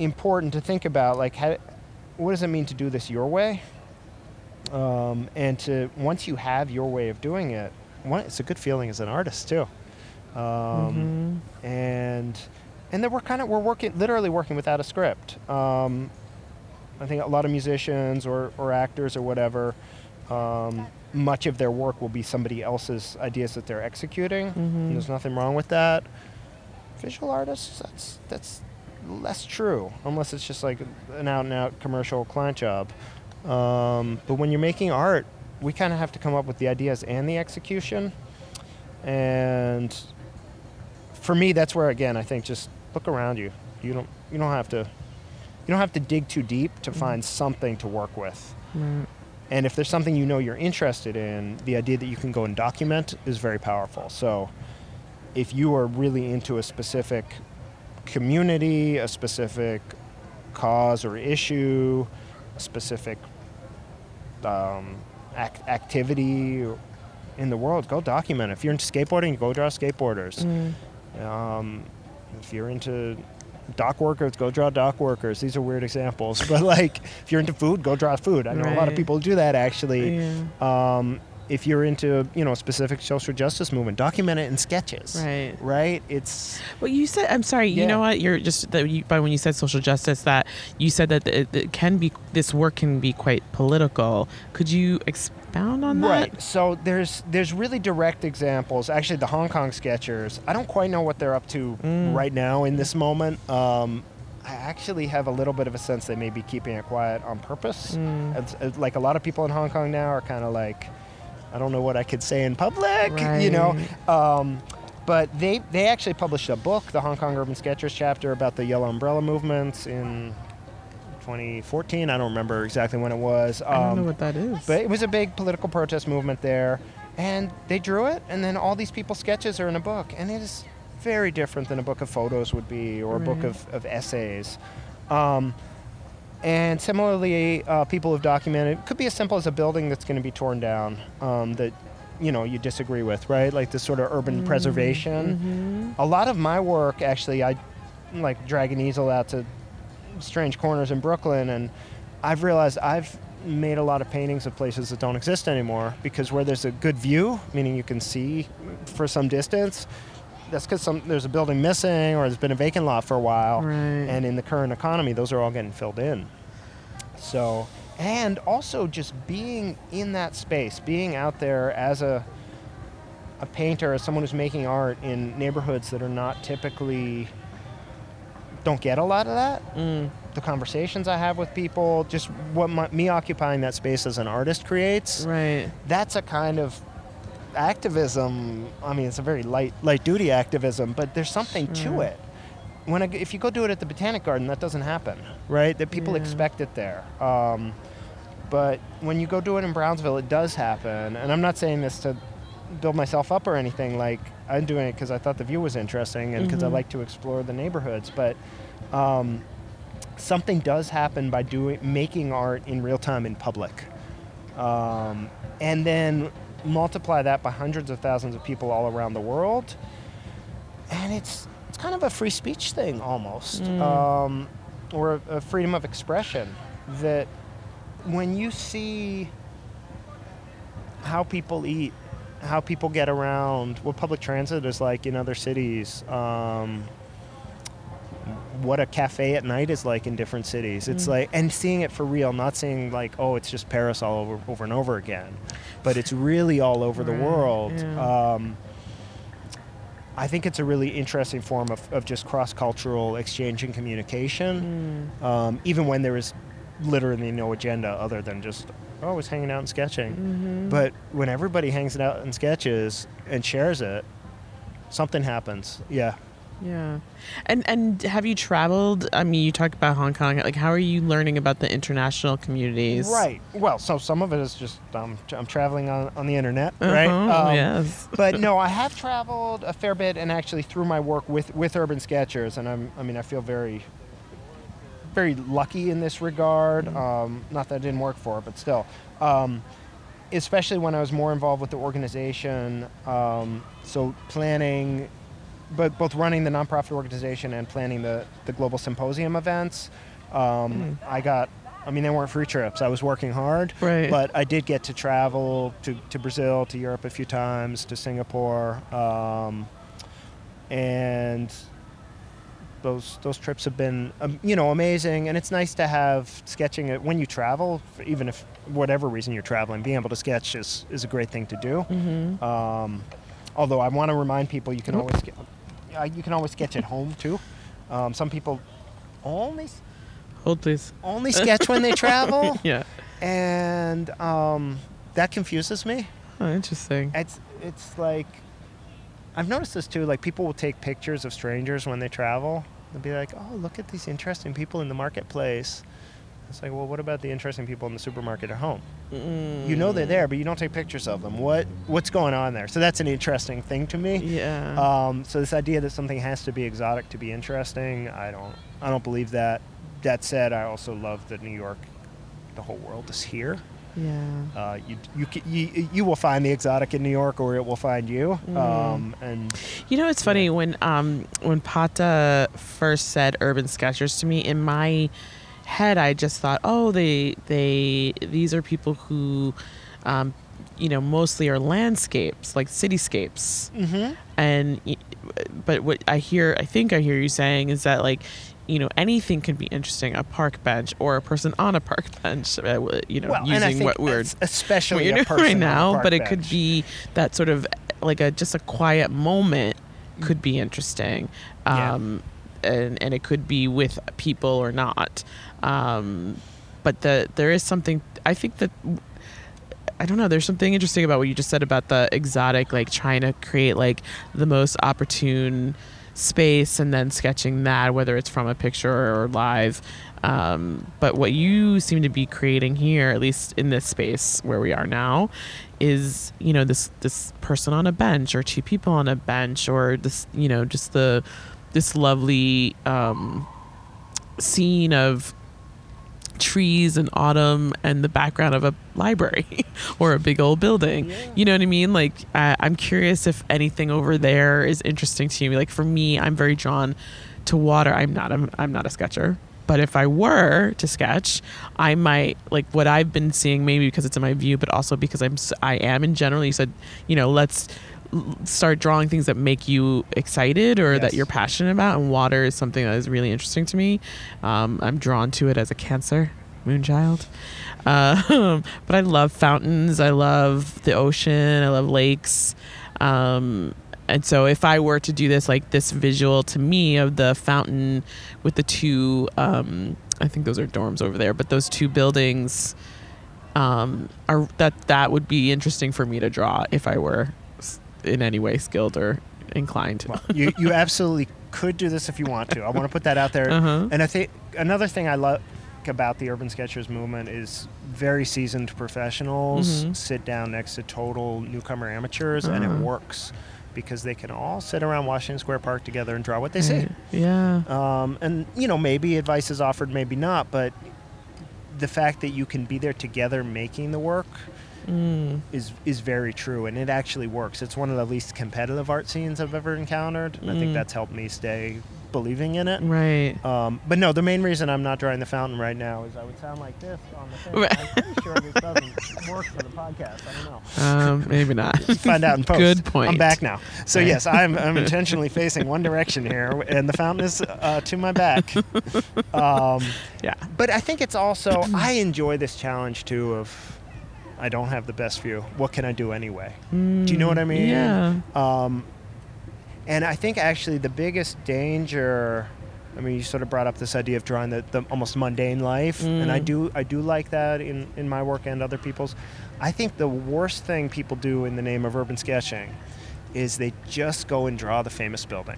D: important to think about. Like, how, what does it mean to do this your way? Um, and to once you have your way of doing it, one, it's a good feeling as an artist too. Um,
C: Mhm.
D: and and then we're kind of we're working literally working without a script. Um, I think a lot of musicians or, or actors or whatever, um, much of their work will be somebody else's ideas that they're executing.
C: Mhm.
D: There's nothing wrong with that. Visual artists, that's that's less true, unless it's just like an out and out commercial client job. Um, but when you're making art, we kind of have to come up with the ideas and the execution. And for me, that's where again I think just look around you. You don't you don't have to you don't have to dig too deep to find something to work with.
C: Right.
D: And if there's something you know you're interested in, the idea that you can go and document is very powerful. So if you are really into a specific community, a specific cause or issue, a specific um, ac- activity in the world, go document it. If you're into skateboarding, go draw skateboarders.
C: Mm.
D: Um, if you're into dock workers, go draw dock workers. These are weird examples, [LAUGHS] but like if you're into food, go draw food. I know a lot of people do that actually.
C: Yeah.
D: Um, if you're into you know a specific social justice movement, document it in sketches.
C: Right.
D: Right. It's
C: Well, you said I'm sorry. You know what? You're just that you, but when you said social justice, that you said that it, it can be this work can be quite political. Could you expound on that?
D: right. So there's there's really direct examples. Actually, the Hong Kong sketchers. I don't quite know what they're up to
C: Mm.
D: right now in this moment. Um, I actually have a little bit of a sense they may be keeping it quiet on purpose.
C: Mm.
D: It's, it's like a lot of people in Hong Kong now are kind of like, I don't know what I could say in public, you know. Um, but they they actually published a book, the Hong Kong Urban Sketchers chapter, about the Yellow Umbrella movements in 2014. I don't remember exactly when it was.
C: I don't know
D: Um,
C: what that is.
D: but it was a big political protest movement there, and they drew it, and then all these people's sketches are in a book, and it is very different than a book of photos would be or a book of, of essays. Um, and similarly, uh, people have documented. It could be as simple as a building that's going to be torn down um, that you know you disagree with, right? Like this sort of urban preservation.
C: Mhm.
D: A lot of my work, actually, I like drag an easel out to strange corners in Brooklyn, and I've realized I've made a lot of paintings of places that don't exist anymore because where there's a good view, meaning you can see for some distance, that's because some there's a building missing or there's been a vacant lot for a while,
C: Right.
D: and in the current economy, those are all getting filled in. So, and also just being in that space, being out there as a a painter, as someone who's making art in neighborhoods that are not typically don't get a lot of that.
C: Mm.
D: The conversations I have with people, just what my, me occupying that space as an artist creates,
C: Right.
D: that's a kind of activism. I mean, it's a very light light duty activism, but there's something to it. When I if you go do it at the Botanic Garden, that doesn't happen, right? That people
C: Yeah.
D: expect it there. Um, but when you go do it in Brownsville, it does happen. And I'm not saying this to build myself up or anything. Like I'm doing it because I thought the view was interesting and because I
C: Mhm.
D: like to explore the neighborhoods. But um, something does happen by doing making art in real time in public, um, and then multiply that by hundreds of thousands of people all around the world, and it's it's kind of a free speech thing almost,
C: Mm.
D: um, or a, a freedom of expression that when you see how people eat, how people get around, what public transit is like in other cities, um, what a cafe at night is like in different cities. It's
C: Mm.
D: like, and seeing it for real, not seeing like, oh, it's just Paris all over, over and over again, but it's really all over the world.
C: yeah.
D: Um, I think it's a really interesting form of, of just cross cultural exchange and communication
C: Mm.
D: um, even when there is literally no agenda other than just oh, I was hanging out and sketching.
C: Mm-hmm.
D: But when everybody hangs it out and sketches and shares it, something happens. Yeah.
C: Yeah. And and have you traveled? I mean, you talk about Hong Kong. Like, how are you learning about the international communities?
D: Right. Well, so some of it is just um, I'm traveling on, on the internet,
C: Uh-huh,
D: right? Um,
C: yes. [LAUGHS]
D: but no, I have traveled a fair bit, and actually through my work with with Urban Sketchers, and I'm I mean I feel very very lucky in this regard. Um, not that I didn't work for it, but still. Um, especially when I was more involved with the organization, um, so planning, but both running the nonprofit organization and planning the, the global symposium events. Um, I got, I mean, they weren't free trips. I was working hard,
C: Right.
D: but I did get to travel to, to Brazil, to Europe a few times, to Singapore, um, and those those trips have been um, you know amazing. And it's nice to have sketching it when you travel, even if whatever reason you're traveling, being able to sketch is, is a great thing to do.
C: Mm-hmm.
D: Um, although I want to remind people, you can always ske- uh, you can always sketch at home too. Um, some people only
C: Hold, please.
D: only sketch when they travel, [LAUGHS]
C: Yeah.
D: and um, that confuses me.
C: Oh, interesting.
D: It's it's like I've noticed this too. Like people will take pictures of strangers when they travel. They'll be like, "Oh, look at these interesting people in the marketplace." It's like, well, what about the interesting people in the supermarket at home? You know they're there, but you don't take pictures of them. What what's going on there? So that's an interesting thing to me.
C: Yeah.
D: Um, so this idea that something has to be exotic to be interesting, I don't I don't believe that. That said, I also love that New York, the whole world is here.
C: yeah.
D: Uh, you, you, you, you will find the exotic in New York, or it will find you. Um, and
C: You know, it's funny when um when Pata first said urban sketchers to me in my head, I just thought, oh, they they these are people who, um, you know, mostly are landscapes like cityscapes,
D: Mhm.
C: and but what I hear, I think I hear you saying is that like. You know, anything can be interesting. A park bench or a person on a park [LAUGHS] bench. Uh, you know,
D: well,
C: using what word
D: es- especially
C: what you're
D: a
C: doing
D: person
C: right now, but it could be that sort of like a just a quiet moment could be interesting.
D: Yeah.
C: Um, and, and it could be with people or not. Um, but the there is something I think that I don't know. There's something interesting about what you just said about the exotic, like trying to create like the most opportune space and then sketching that, whether it's from a picture or live. Um, but what you seem to be creating here, at least in this space where we are now, is you know this this person on a bench or two people on a bench or this you know just the this lovely um, scene of trees and autumn and the background of a library [LAUGHS] or a big old building. You know what I mean? Like, I I'm curious if anything over there is interesting to you. Like for me, I'm very drawn to water. I'm not. A, I'm not a sketcher. But if I were to sketch, I might like what I've been seeing. Maybe because it's in my view, but also because I'm. I am in general. You said, you know, let's start drawing things that make you excited or that you're passionate about. And water is something that is really interesting to me. Um, I'm drawn to it as a Cancer moonchild. Um, [LAUGHS] but I love fountains. I love the ocean. I love lakes. Um, and so if I were to do this, like this visual to me of the fountain with the two, um, I think those are dorms over there, but those two buildings, um, are that that would be interesting for me to draw if I were in any way skilled or inclined.
D: Well, you, you [LAUGHS] absolutely could do this if you want to. I want to put that out there.
C: Uh-huh.
D: And I think another thing I love about the Urban Sketchers movement is very seasoned professionals
C: Mhm.
D: sit down next to total newcomer amateurs, and it
C: Uh-huh.
D: works because they can all sit around Washington Square Park together and draw what they see.
C: Yeah.
D: Um, and you know, maybe advice is offered, maybe not, but the fact that you can be there together making the work
C: Mm.
D: is is very true, and it actually works. It's one of the least competitive art scenes I've ever encountered, and I think
C: Mm.
D: that's helped me stay believing in it.
C: Right.
D: Um, but no, the main reason I'm not drawing the fountain right now is I would sound like this on the thing.
C: Right.
D: I'm pretty sure this doesn't work for the podcast. I don't know.
C: Um, maybe not. [LAUGHS]
D: Find out in post.
C: Good point.
D: I'm back now. So
C: Right.
D: yes, I'm, I'm [LAUGHS] intentionally facing one direction here, and the fountain is uh, to my back. [LAUGHS] Um,
C: Yeah.
D: but I think it's also I enjoy this challenge too of I don't have the best view. What can I do anyway? Do you know what I mean?
C: Yeah.
D: Um, and I think actually the biggest danger I mean, you sort of brought up this idea of drawing the, the almost mundane life, and I
C: Mm.
D: do I do like that in, in my work and other people's. I think the worst thing people do in the name of urban sketching is they just go and draw the famous building.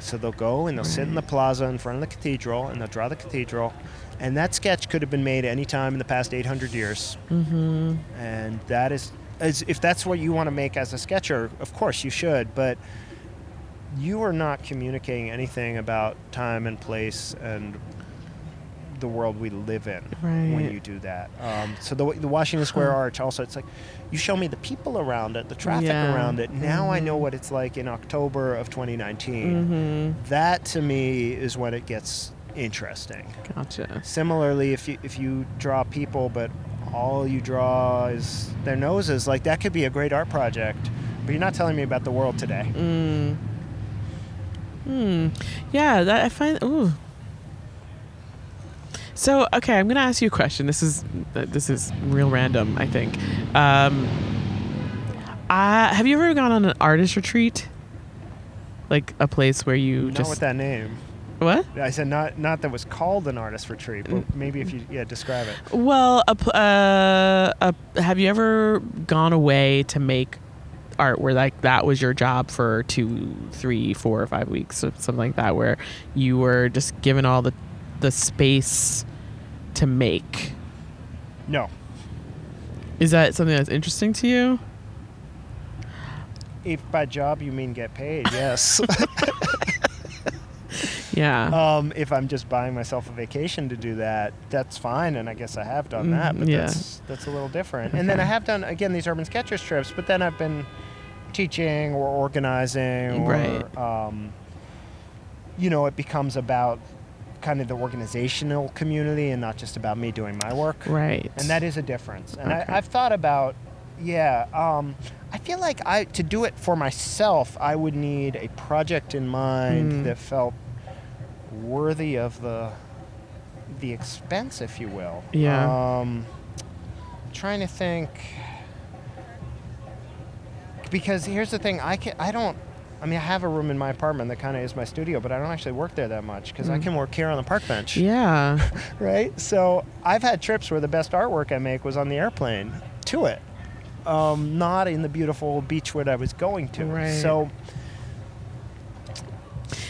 D: So they'll go and they'll sit in the plaza in front of the cathedral and they'll draw the cathedral, and that sketch could have been made any time in the past 800 years.
C: Mm-hmm.
D: And that is, as if that's what you want to make as a sketcher, of course you should, but you are not communicating anything about time and place and the world we live in when you do that. Um, so the, the Washington Square. Arch also, it's like you show me the people around it, the traffic
C: Yeah.
D: around it. Now I know
C: Mhm.
D: what it's like in October of 2019.
C: Mm-hmm.
D: That to me is when it gets interesting.
C: Gotcha.
D: Similarly, if you if you draw people, but all you draw is their noses, like that could be a great art project. But you're not telling me about the world today.
C: Mm. Hmm. Yeah, that I find. Ooh. So okay, I'm gonna ask you a question. This is this is real random. I think. Um, uh, have you ever gone on an artist retreat? Like a place where you
D: Not
C: just
D: with that name.
C: What?
D: I said not not that was called an artist retreat, but
C: Mm.
D: maybe if you yeah describe it.
C: Well, a, uh, a, have you ever gone away to make art where like that was your job for two, three, four, or five weeks, or something like that, where you were just given all the the space to make?
D: No,
C: Is that something that's interesting to you?
D: if by job you mean get paid, yes. [LAUGHS]
C: Yeah.
D: um, if I'm just buying myself a vacation to do that, that's fine, and I guess I have done that.
C: Mm,
D: But
C: yeah.
D: that's that's a little different. And then I have done again these urban sketchers trips, but then I've been teaching or organizing, or
C: Right.
D: um, you know, it becomes about kind of the organizational community and not just about me doing my work.
C: right.
D: And that is a difference. And
C: Okay.
D: I, I've thought about, yeah, um, I feel like I to do it for myself, I would need a project in mind
C: Mm.
D: that felt worthy of the the expense, if you will.
C: Yeah.
D: Um, trying to think because here's the thing, I can I don't. I mean, I have a room in my apartment that kind of is my studio, but I don't actually work there that much because I
C: Mm.
D: can work here on the park bench
C: yeah. [LAUGHS]
D: right? So I've had trips where the best artwork I make was on the airplane to it, um, not in the beautiful beachwood I was going to.
C: Right.
D: So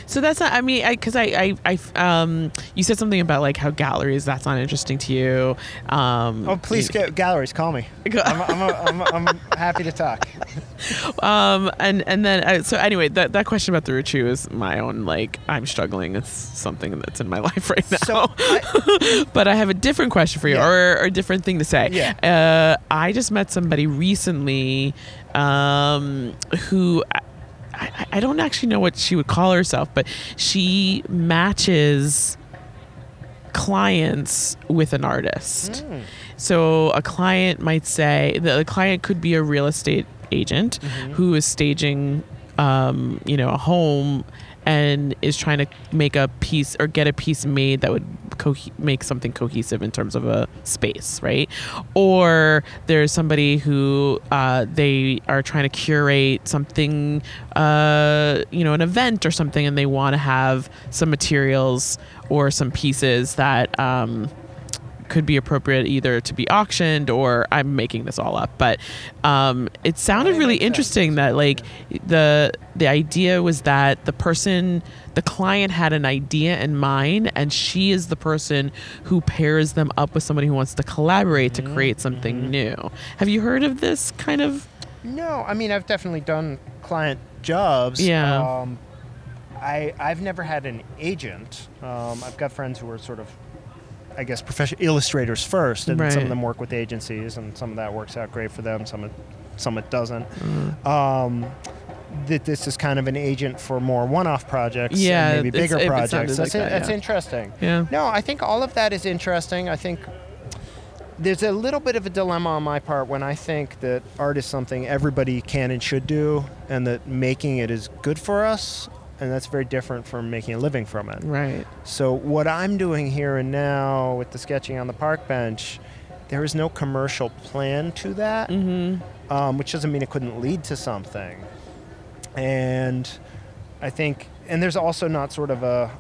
C: So that's not. I mean, I because I, I, I, um, you said something about like how galleries that's not interesting to you. Um,
D: oh, please,
C: you-
D: ga- galleries, call me. [LAUGHS] I'm, I'm, I'm, I'm happy to talk. [LAUGHS]
C: um and and then uh, so anyway that that question about the retreat was my own like i'm struggling it's something that's in my [LAUGHS] life right now
D: So I,
C: but i have a different question for you
D: Yeah.
C: or, or a different thing to say
D: Yeah.
C: uh i just met somebody recently um who I, I, don't actually know what she would call herself but she matches clients with an artist
D: Mm,
C: so a client might say the, the client could be a real estate agent
D: Mhm.
C: who is staging, um, you know, a home and is trying to make a piece or get a piece made that would co- make something cohesive in terms of a space, right? Or there's somebody who uh, they are trying to curate something, uh, you know, an event or something, and they want to have some materials or some pieces that. Um, could be appropriate either to be auctioned or I'm making this all up, but um, it sounded really
D: makes sense.
C: interesting that like the the idea was that the person the client had an idea in mind and she is the person who pairs them up with somebody who wants to collaborate to
D: Mhm,
C: create something
D: mhm.
C: new. Have you heard of this kind of
D: no, I mean I've definitely done client jobs.
C: Yeah.
D: Um, I I've never had an agent. Um, I've got friends who are sort of, I guess, professional illustrators first, and some of them work with agencies, and some of that works out great for them. Some it, some it doesn't.
C: uh,
D: um, that this is kind of an agent for more one-off projects,
C: Yeah,
D: and maybe bigger projects. That's,
C: like that,
D: that's
C: yeah.
D: interesting.
C: yeah.
D: No, I think all of that is interesting. I think there's a little bit of a dilemma on my part when I think that art is something everybody can and should do, and that making it is good for us, and that's very different from making a living from it.
C: Right.
D: So what I'm doing here and now with the sketching on the park bench, there is no commercial plan to that
C: Mhm.
D: um, which doesn't mean it couldn't lead to something. And I think, and there's also not sort of a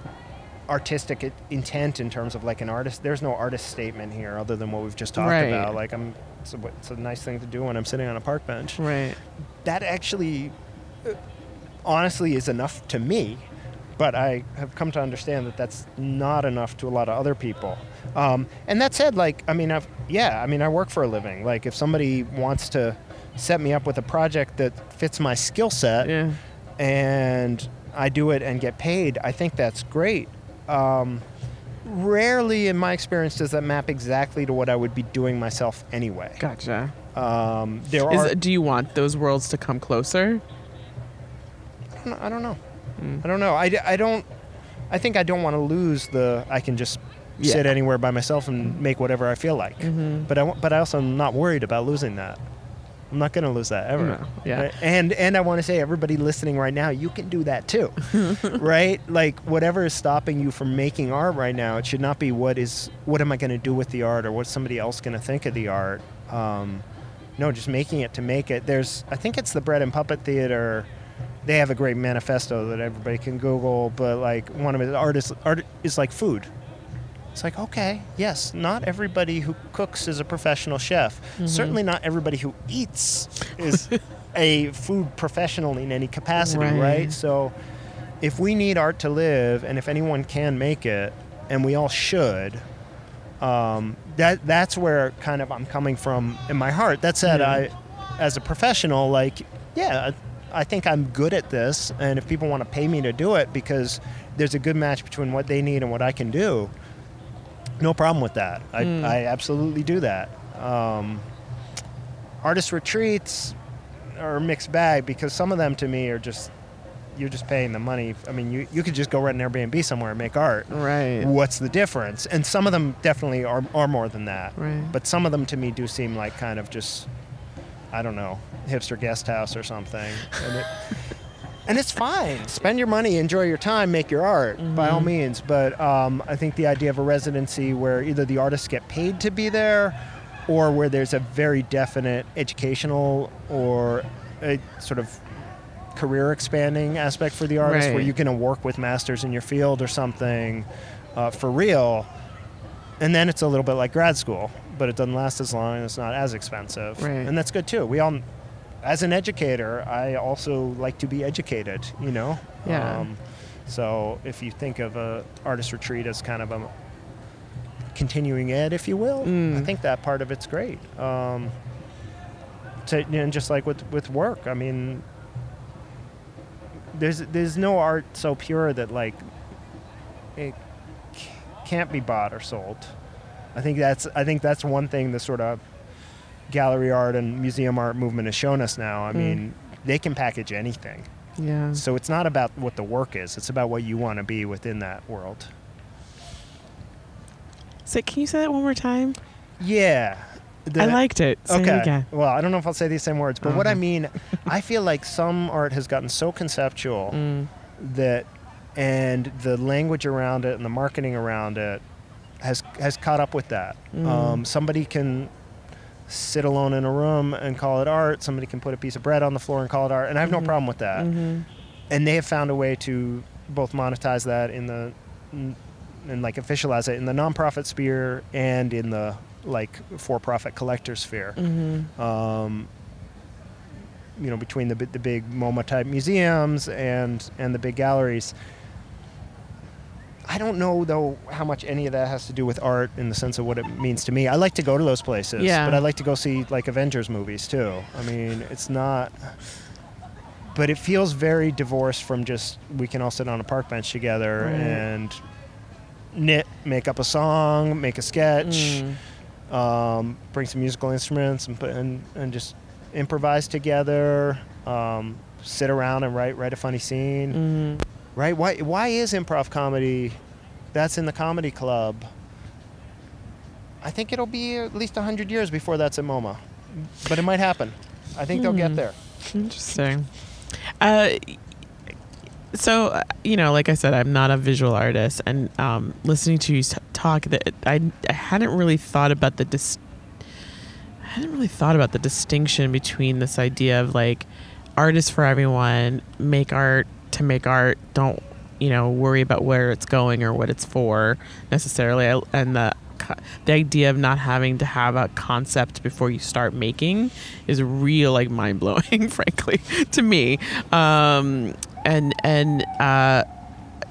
D: artistic intent in terms of like an artist. There's no artist statement here other than what we've just talked
C: Right.
D: about. Like I'm, it's a, it's a nice thing to do when I'm sitting on a park bench.
C: Right.
D: That actually, uh, honestly, is enough to me. But I have come to understand that that's not enough to a lot of other people. Um, and that said, like, I mean, I've, yeah, I mean, I work for a living. Like, if somebody wants to set me up with a project that fits my skill set,
C: Yeah.
D: and I do it and get paid, I think that's great. Um, rarely, in my experience, does that map exactly to what I would be doing myself anyway.
C: Gotcha.
D: Um, there
C: Is,
D: are.
C: do you want those worlds to come closer?
D: I don't know. I don't know.
C: Mm.
D: I don't know. I, I don't. I think I don't want to lose the. I can just
C: Yeah.
D: sit anywhere by myself and make whatever I feel like.
C: Mm-hmm.
D: But I. But I also am not worried about losing that. I'm not going to lose that ever.
C: No, yeah.
D: Right? And and I want to say everybody listening right now, you can do that too. [LAUGHS] right? Like whatever is stopping you from making art right now, it should not be what is what am I going to do with the art or what's somebody else going to think of the art. Um, no, just making it to make it. There's I think it's the Bread and Puppet Theater. They have a great manifesto that everybody can Google, but like one of the artists art is like food. It's like, okay, yes, not everybody who cooks is a professional chef. Certainly not everybody who eats is [LAUGHS] a food professional in any capacity,
C: Right.
D: right? So if we need art to live and if anyone can make it, and we all should, um, that that's where kind of I'm coming from in my heart. That said,
C: Yeah.
D: I, as a professional, like, yeah, I, think I'm good at this, and if people want to pay me to do it because there's a good match between what they need and what I can do, no problem with that. I,
C: Mm.
D: I absolutely do that. Um, artist retreats are a mixed bag because some of them to me are just you're just paying the money. I mean, you, you could just go rent an Airbnb somewhere and make art.
C: Right.
D: What's the difference? And some of them definitely are, are more than that.
C: Right.
D: But some of them to me do seem like kind of just, I don't know, hipster guest house or something. And, it, [LAUGHS] and it's fine. Spend your money, enjoy your time, make your art by all means. But um, I think the idea of a residency where either the artists get paid to be there or where there's a very definite educational or a sort of career expanding aspect for the artist where you can work with masters in your field or something uh, for real and then it's a little bit like grad school but it doesn't last as long and it's not as expensive
C: Right.
D: and that's good too we all as an educator i also like to be educated you know Um,
C: Yeah.
D: so if you think of a artist retreat as kind of a continuing ed if you will i
C: Mm.
D: think that part of it's great um, to, know, just like with, with work i mean there's there's no art so pure that like it can't be bought or sold. I think that's I think that's one thing the sort of gallery art and museum art movement has shown us now. I
C: Mm.
D: mean, they can package anything.
C: Yeah.
D: So it's not about what the work is; it's about what you want to be within that world.
C: So can you say that one more time?
D: Yeah. The-
C: I liked it. Say
D: okay.
C: it again.
D: Well, I don't know if I'll say these same words, but what I mean, [LAUGHS] I feel like some art has gotten so conceptual
C: Mm.
D: that and the language around it and the marketing around it has has caught up with that.
C: Mm.
D: Um, somebody can sit alone in a room and call it art. Somebody can put a piece of bread on the floor and call it art, and I have no
C: Mhm.
D: problem with that.
C: Mhm.
D: And they have found a way to both monetize that in the and like officialize it in the nonprofit sphere and in the like for-profit collector sphere
C: Mhm.
D: um, you know, between the the big MoMA type museums and and the big galleries. I don't know though how much any of that has to do with art in the sense of what it means to me. I like to go to those places,
C: Yeah.
D: but I like to go see like Avengers movies too. I mean, it's not but it feels very divorced from just we can all sit on a park bench together
C: Right.
D: and knit, make up a song, make a sketch
C: Mm.
D: um, bring some musical instruments and, put, and and just improvise together. Um, sit around and write write a funny scene.
C: Mhm.
D: Right? Why why is improv comedy? That's in the comedy club. I think it'll be at least hundred years before that's at MoMA, but it might happen. I think they'll get
C: Hmm.
D: there.
C: Interesting. Uh, so you know, like I said, I'm not a visual artist, and um, listening to you talk, that I, I hadn't really thought about the dis- I hadn't really thought about the distinction between this idea of like art is for everyone, make art to make art, don't you know, worry about where it's going or what it's for necessarily. And the the idea of not having to have a concept before you start making is real like [LAUGHS] mind blowing, [LAUGHS] frankly, to me. Um, and and uh,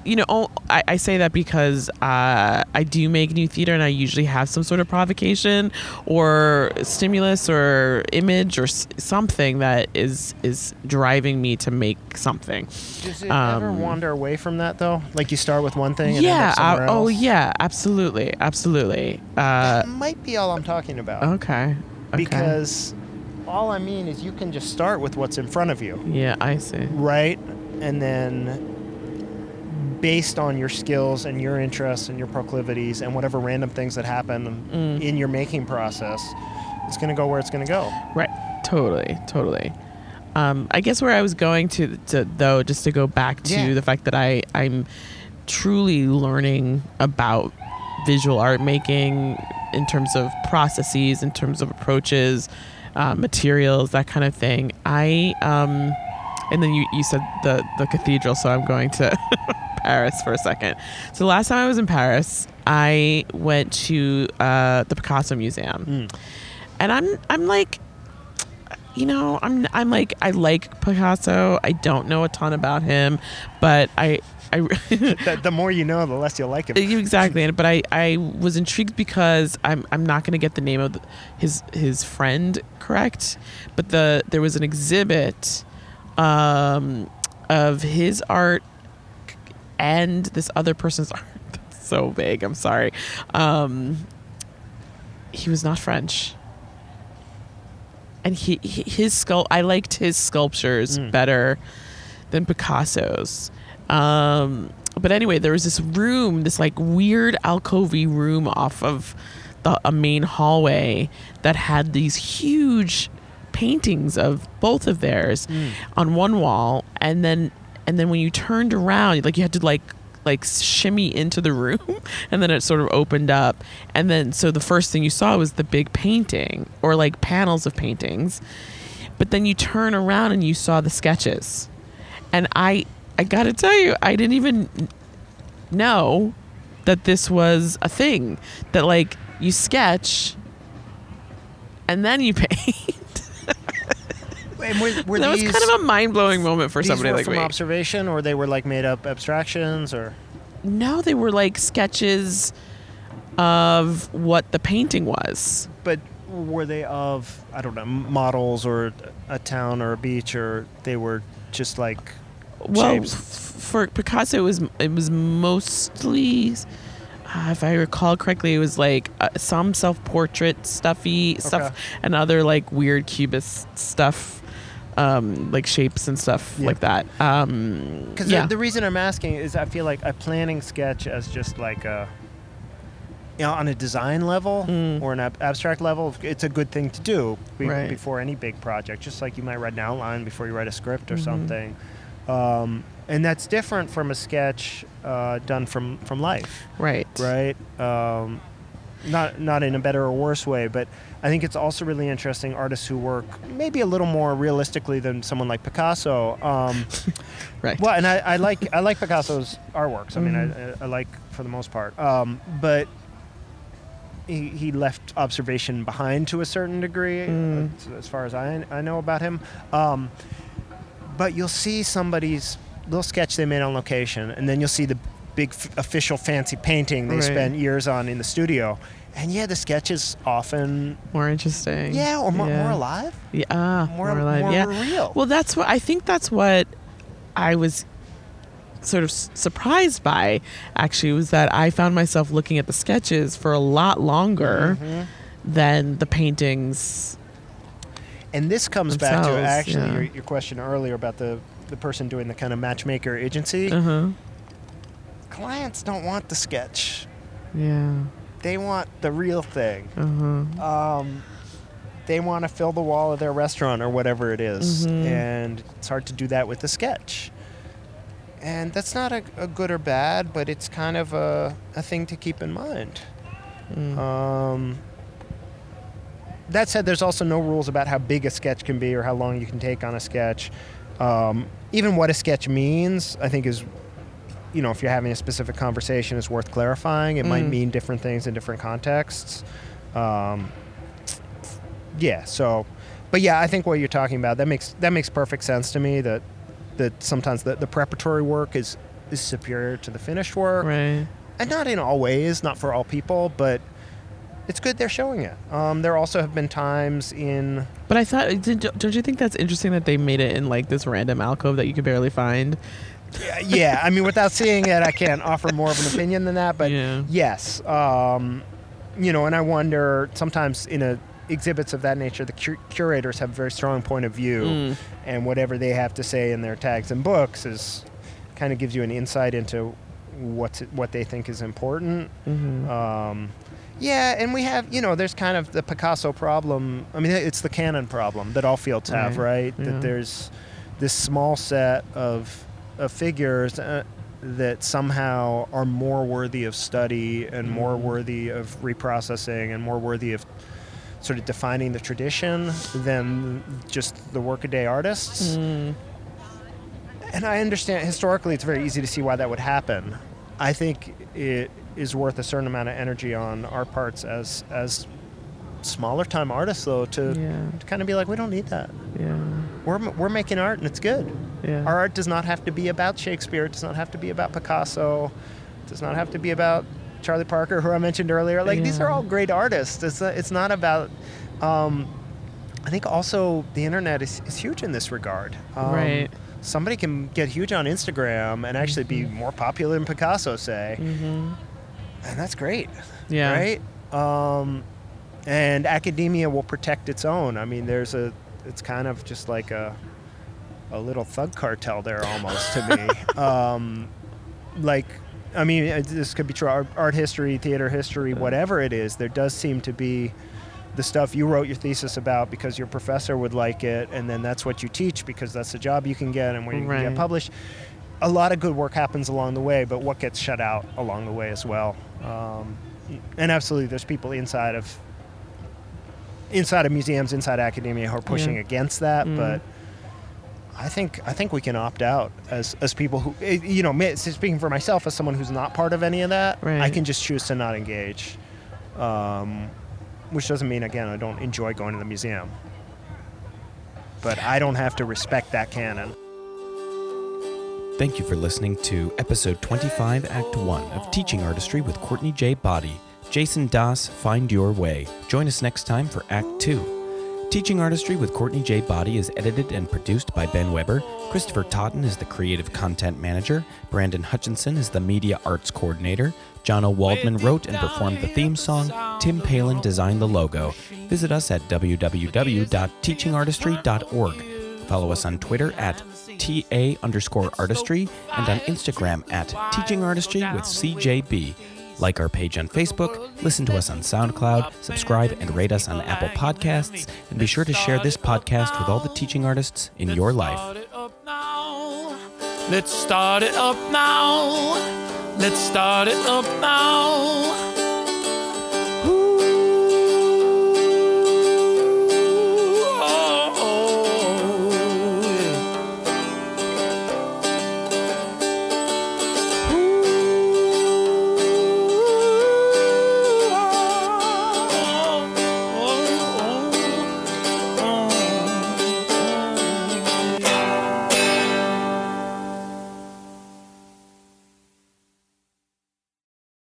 C: you know, oh, I, I say that because uh, I do make new theater, and I usually have some sort of provocation or stimulus or image or s- something that is is driving me to make something.
D: Does it ever
C: Um,
D: wander away from that though? Like you start with one thing and
C: yeah.
D: end up somewhere
C: uh, oh, yeah. Absolutely. Absolutely. Uh,
D: That might be all I'm talking about.
C: okay. okay.
D: Because all I mean is you can just start with what's in front of you,
C: yeah, I see.
D: right? And then based on your skills and your interests and your proclivities and whatever random things that happen
C: Mm.
D: in your making process, it's going to go where it's going to go.
C: Right. Totally. Totally. Um, I guess where I was going to, to though, just to go back to
D: Yeah.
C: the fact that I I'm truly learning about visual art making in terms of processes, in terms of approaches, uh, materials, that kind of thing. I um, and then you, you said the the cathedral, so I'm going to [LAUGHS] Paris for a second. So the last time I was in Paris, I went to uh, the Picasso Museum, and I'm I'm like you know, I'm I'm like I like Picasso. I don't know a ton about him, but I I [LAUGHS]
D: the, the more you know, the less you'll like him.
C: exactly. But I I was intrigued because I'm I'm not going to get the name of the, his his friend correct, but the there was an exhibit um of his art and this other person's [LAUGHS] art. That's so vague. I'm sorry. Um he was not French and he, his sculpt I liked his sculptures
D: Mm.
C: better than Picasso's. Um, but anyway, there was this room, this like weird alcovey room off of the a main hallway that had these huge paintings of both of theirs on one wall, and then and then when you turned around, like you had to like like shimmy into the room [LAUGHS] and then it sort of opened up and then so the first thing you saw was the big painting or like panels of paintings but then you turn around and you saw the sketches. And i i gotta tell you i didn't even know that this was a thing that like you sketch and then you [LAUGHS] paint [LAUGHS]
D: And were, were
C: that was kind of a mind-blowing moment for
D: these
C: somebody
D: were
C: like
D: from
C: me.
D: observation, or they were like made up abstractions, or?
C: No they were like sketches of what the painting was.
D: But were they of I don't know models or a town or a beach, or they were just like
C: well
D: shapes?
C: f- for picasso it was it was mostly uh, if i recall correctly it was like uh, some self-portrait stuffy stuff and other like weird cubist stuff um like shapes and stuff
D: Yeah.
C: like that um
D: Because
C: yeah
D: the, the reason I'm asking is I feel like a planning sketch as just like a, you know, on a design level
C: Mm.
D: or an ab- abstract level, it's a good thing to do be-
C: Right.
D: before any big project. Just like you might write an outline before you write a script or
C: Mhm.
D: something. Um, and that's different from a sketch uh, done from, from life,
C: right
D: right? Um, not not in a better or worse way, but I think it's also really interesting artists who work maybe a little more realistically than someone like Picasso. Um, [LAUGHS]
C: right
D: well, and I, I like I like Picasso's artworks. I mean,
C: Mm-hmm.
D: I, I like for the most part. Um, but he, he left observation behind to a certain degree,
C: Mm.
D: uh, as far as I, I know about him. Um, but you'll see somebody's little sketch they made on location, and then you'll see the big f- official fancy painting they
C: Right.
D: spent years on in the studio. And yeah, the sketch is often
C: more interesting
D: yeah, or more,
C: Yeah.
D: more alive,
C: yeah ah,
D: more,
C: more, alive
D: more
C: yeah
D: real.
C: Well, that's what I think. That's what I was sort of s- surprised by. Actually, was that I found myself looking at the sketches for a lot longer
D: Mhm.
C: than the paintings.
D: And this comes back to actually
C: yeah.
D: your, your question earlier about the, the person doing the kind of matchmaker agency.
C: Uh huh.
D: Clients don't want the sketch,
C: Yeah.
D: they want the real thing.
C: Uh huh.
D: Um, they want to fill the wall of their restaurant or whatever it is.
C: Mhm.
D: And it's hard to do that with the sketch. And that's not a, a good or bad, but it's kind of a, a thing to keep in mind.
C: Mm.
D: Um, that said, there's also no rules about how big a sketch can be or how long you can take on a sketch. Um, even what a sketch means, I think, is you know, if you're having a specific conversation, it's worth clarifying. It might
C: Mm.
D: mean different things in different contexts. Um, yeah. So, but yeah, I think what you're talking about that makes that makes perfect sense to me. That that sometimes the, the preparatory work is is superior to the finished work,
C: Right.
D: and not in all ways, not for all people, but it's good they're showing it. Um, there also have been times in
C: But I thought, don't you think that's interesting that they made it in like this random alcove that you could barely find?
D: Yeah, yeah, I mean, without seeing it, I can't offer more of an opinion than that. But
C: Yeah.
D: yes, um, you know, and I wonder sometimes in a exhibits of that nature, the cur- curators have a very strong point of view,
C: Mm.
D: and whatever they have to say in their tags and books is kind of gives you an insight into what's what they think is important.
C: Mhm.
D: Um, yeah, and we have, you know, there's kind of the Picasso problem. I mean, it's the canon problem that all fields have,
C: Right,
D: right?
C: yeah.
D: That there's this small set of, of figures uh, that somehow are more worthy of study and more
C: Mm-hmm.
D: worthy of reprocessing and more worthy of sort of defining the tradition than just the workaday artists.
C: Mm.
D: And I understand historically it's very easy to see why that would happen. I think it is worth a certain amount of energy on our parts as as smaller time artists though to,
C: Yeah.
D: to kind of be like we don't need that.
C: Yeah.
D: We're we're making art and it's good.
C: Yeah.
D: Our art does not have to be about Shakespeare, it does not have to be about Picasso, it does not have to be about Charlie Parker who I mentioned earlier. Like these are all great artists. It's not, it's not about um, I think also the internet is, is huge in this regard. Um,
C: Right.
D: Somebody can get huge on Instagram and actually be more popular than Picasso, say,
C: Mm-hmm.
D: and that's great,
C: Yeah.
D: right? Um, and academia will protect its own. I mean, there's a, it's kind of just like a, a little thug cartel there almost to me. [LAUGHS] Um, like, I mean, this could be true art, art history, theater history, whatever it is. There does seem to be the stuff you wrote your thesis about because your professor would like it, and then that's what you teach because that's the job you can get and where you can get published. A lot of good work happens along the way, but what gets shut out along the way as well. Um, and absolutely, there's people inside of inside of museums, inside academia, who are pushing
C: Yeah.
D: against that,
C: Mm.
D: but. I think I think we can opt out as, as people who eh, you know speaking for myself as someone who's not part of any of that I can just choose to not engage, um, which doesn't mean again I don't enjoy going to the museum, but I don't have to respect that canon.
A: Thank you for listening to episode 25, Act 1 of Teaching Artistry with Courtney J. Boddie. Jason Das, Find Your Way. Join us next time for Act 2. Teaching Artistry with Courtney J. Boddie is edited and produced by Ben Weber. Christopher Totten is the creative content manager. Brandon Hutchinson is the media arts coordinator. John O. Waldman wrote and performed the theme song. Tim Palin designed the logo. Visit us at www.teachingartistry.org. Follow us on Twitter at TA underscore artistry and on Instagram at teaching artistry with CJB. Like our page on Facebook, listen to us on SoundCloud, subscribe and rate us on Apple Podcasts, and be sure to share this podcast with all the teaching artists in your life.
B: Start it up now. Let's start it up now. Let's start it up now.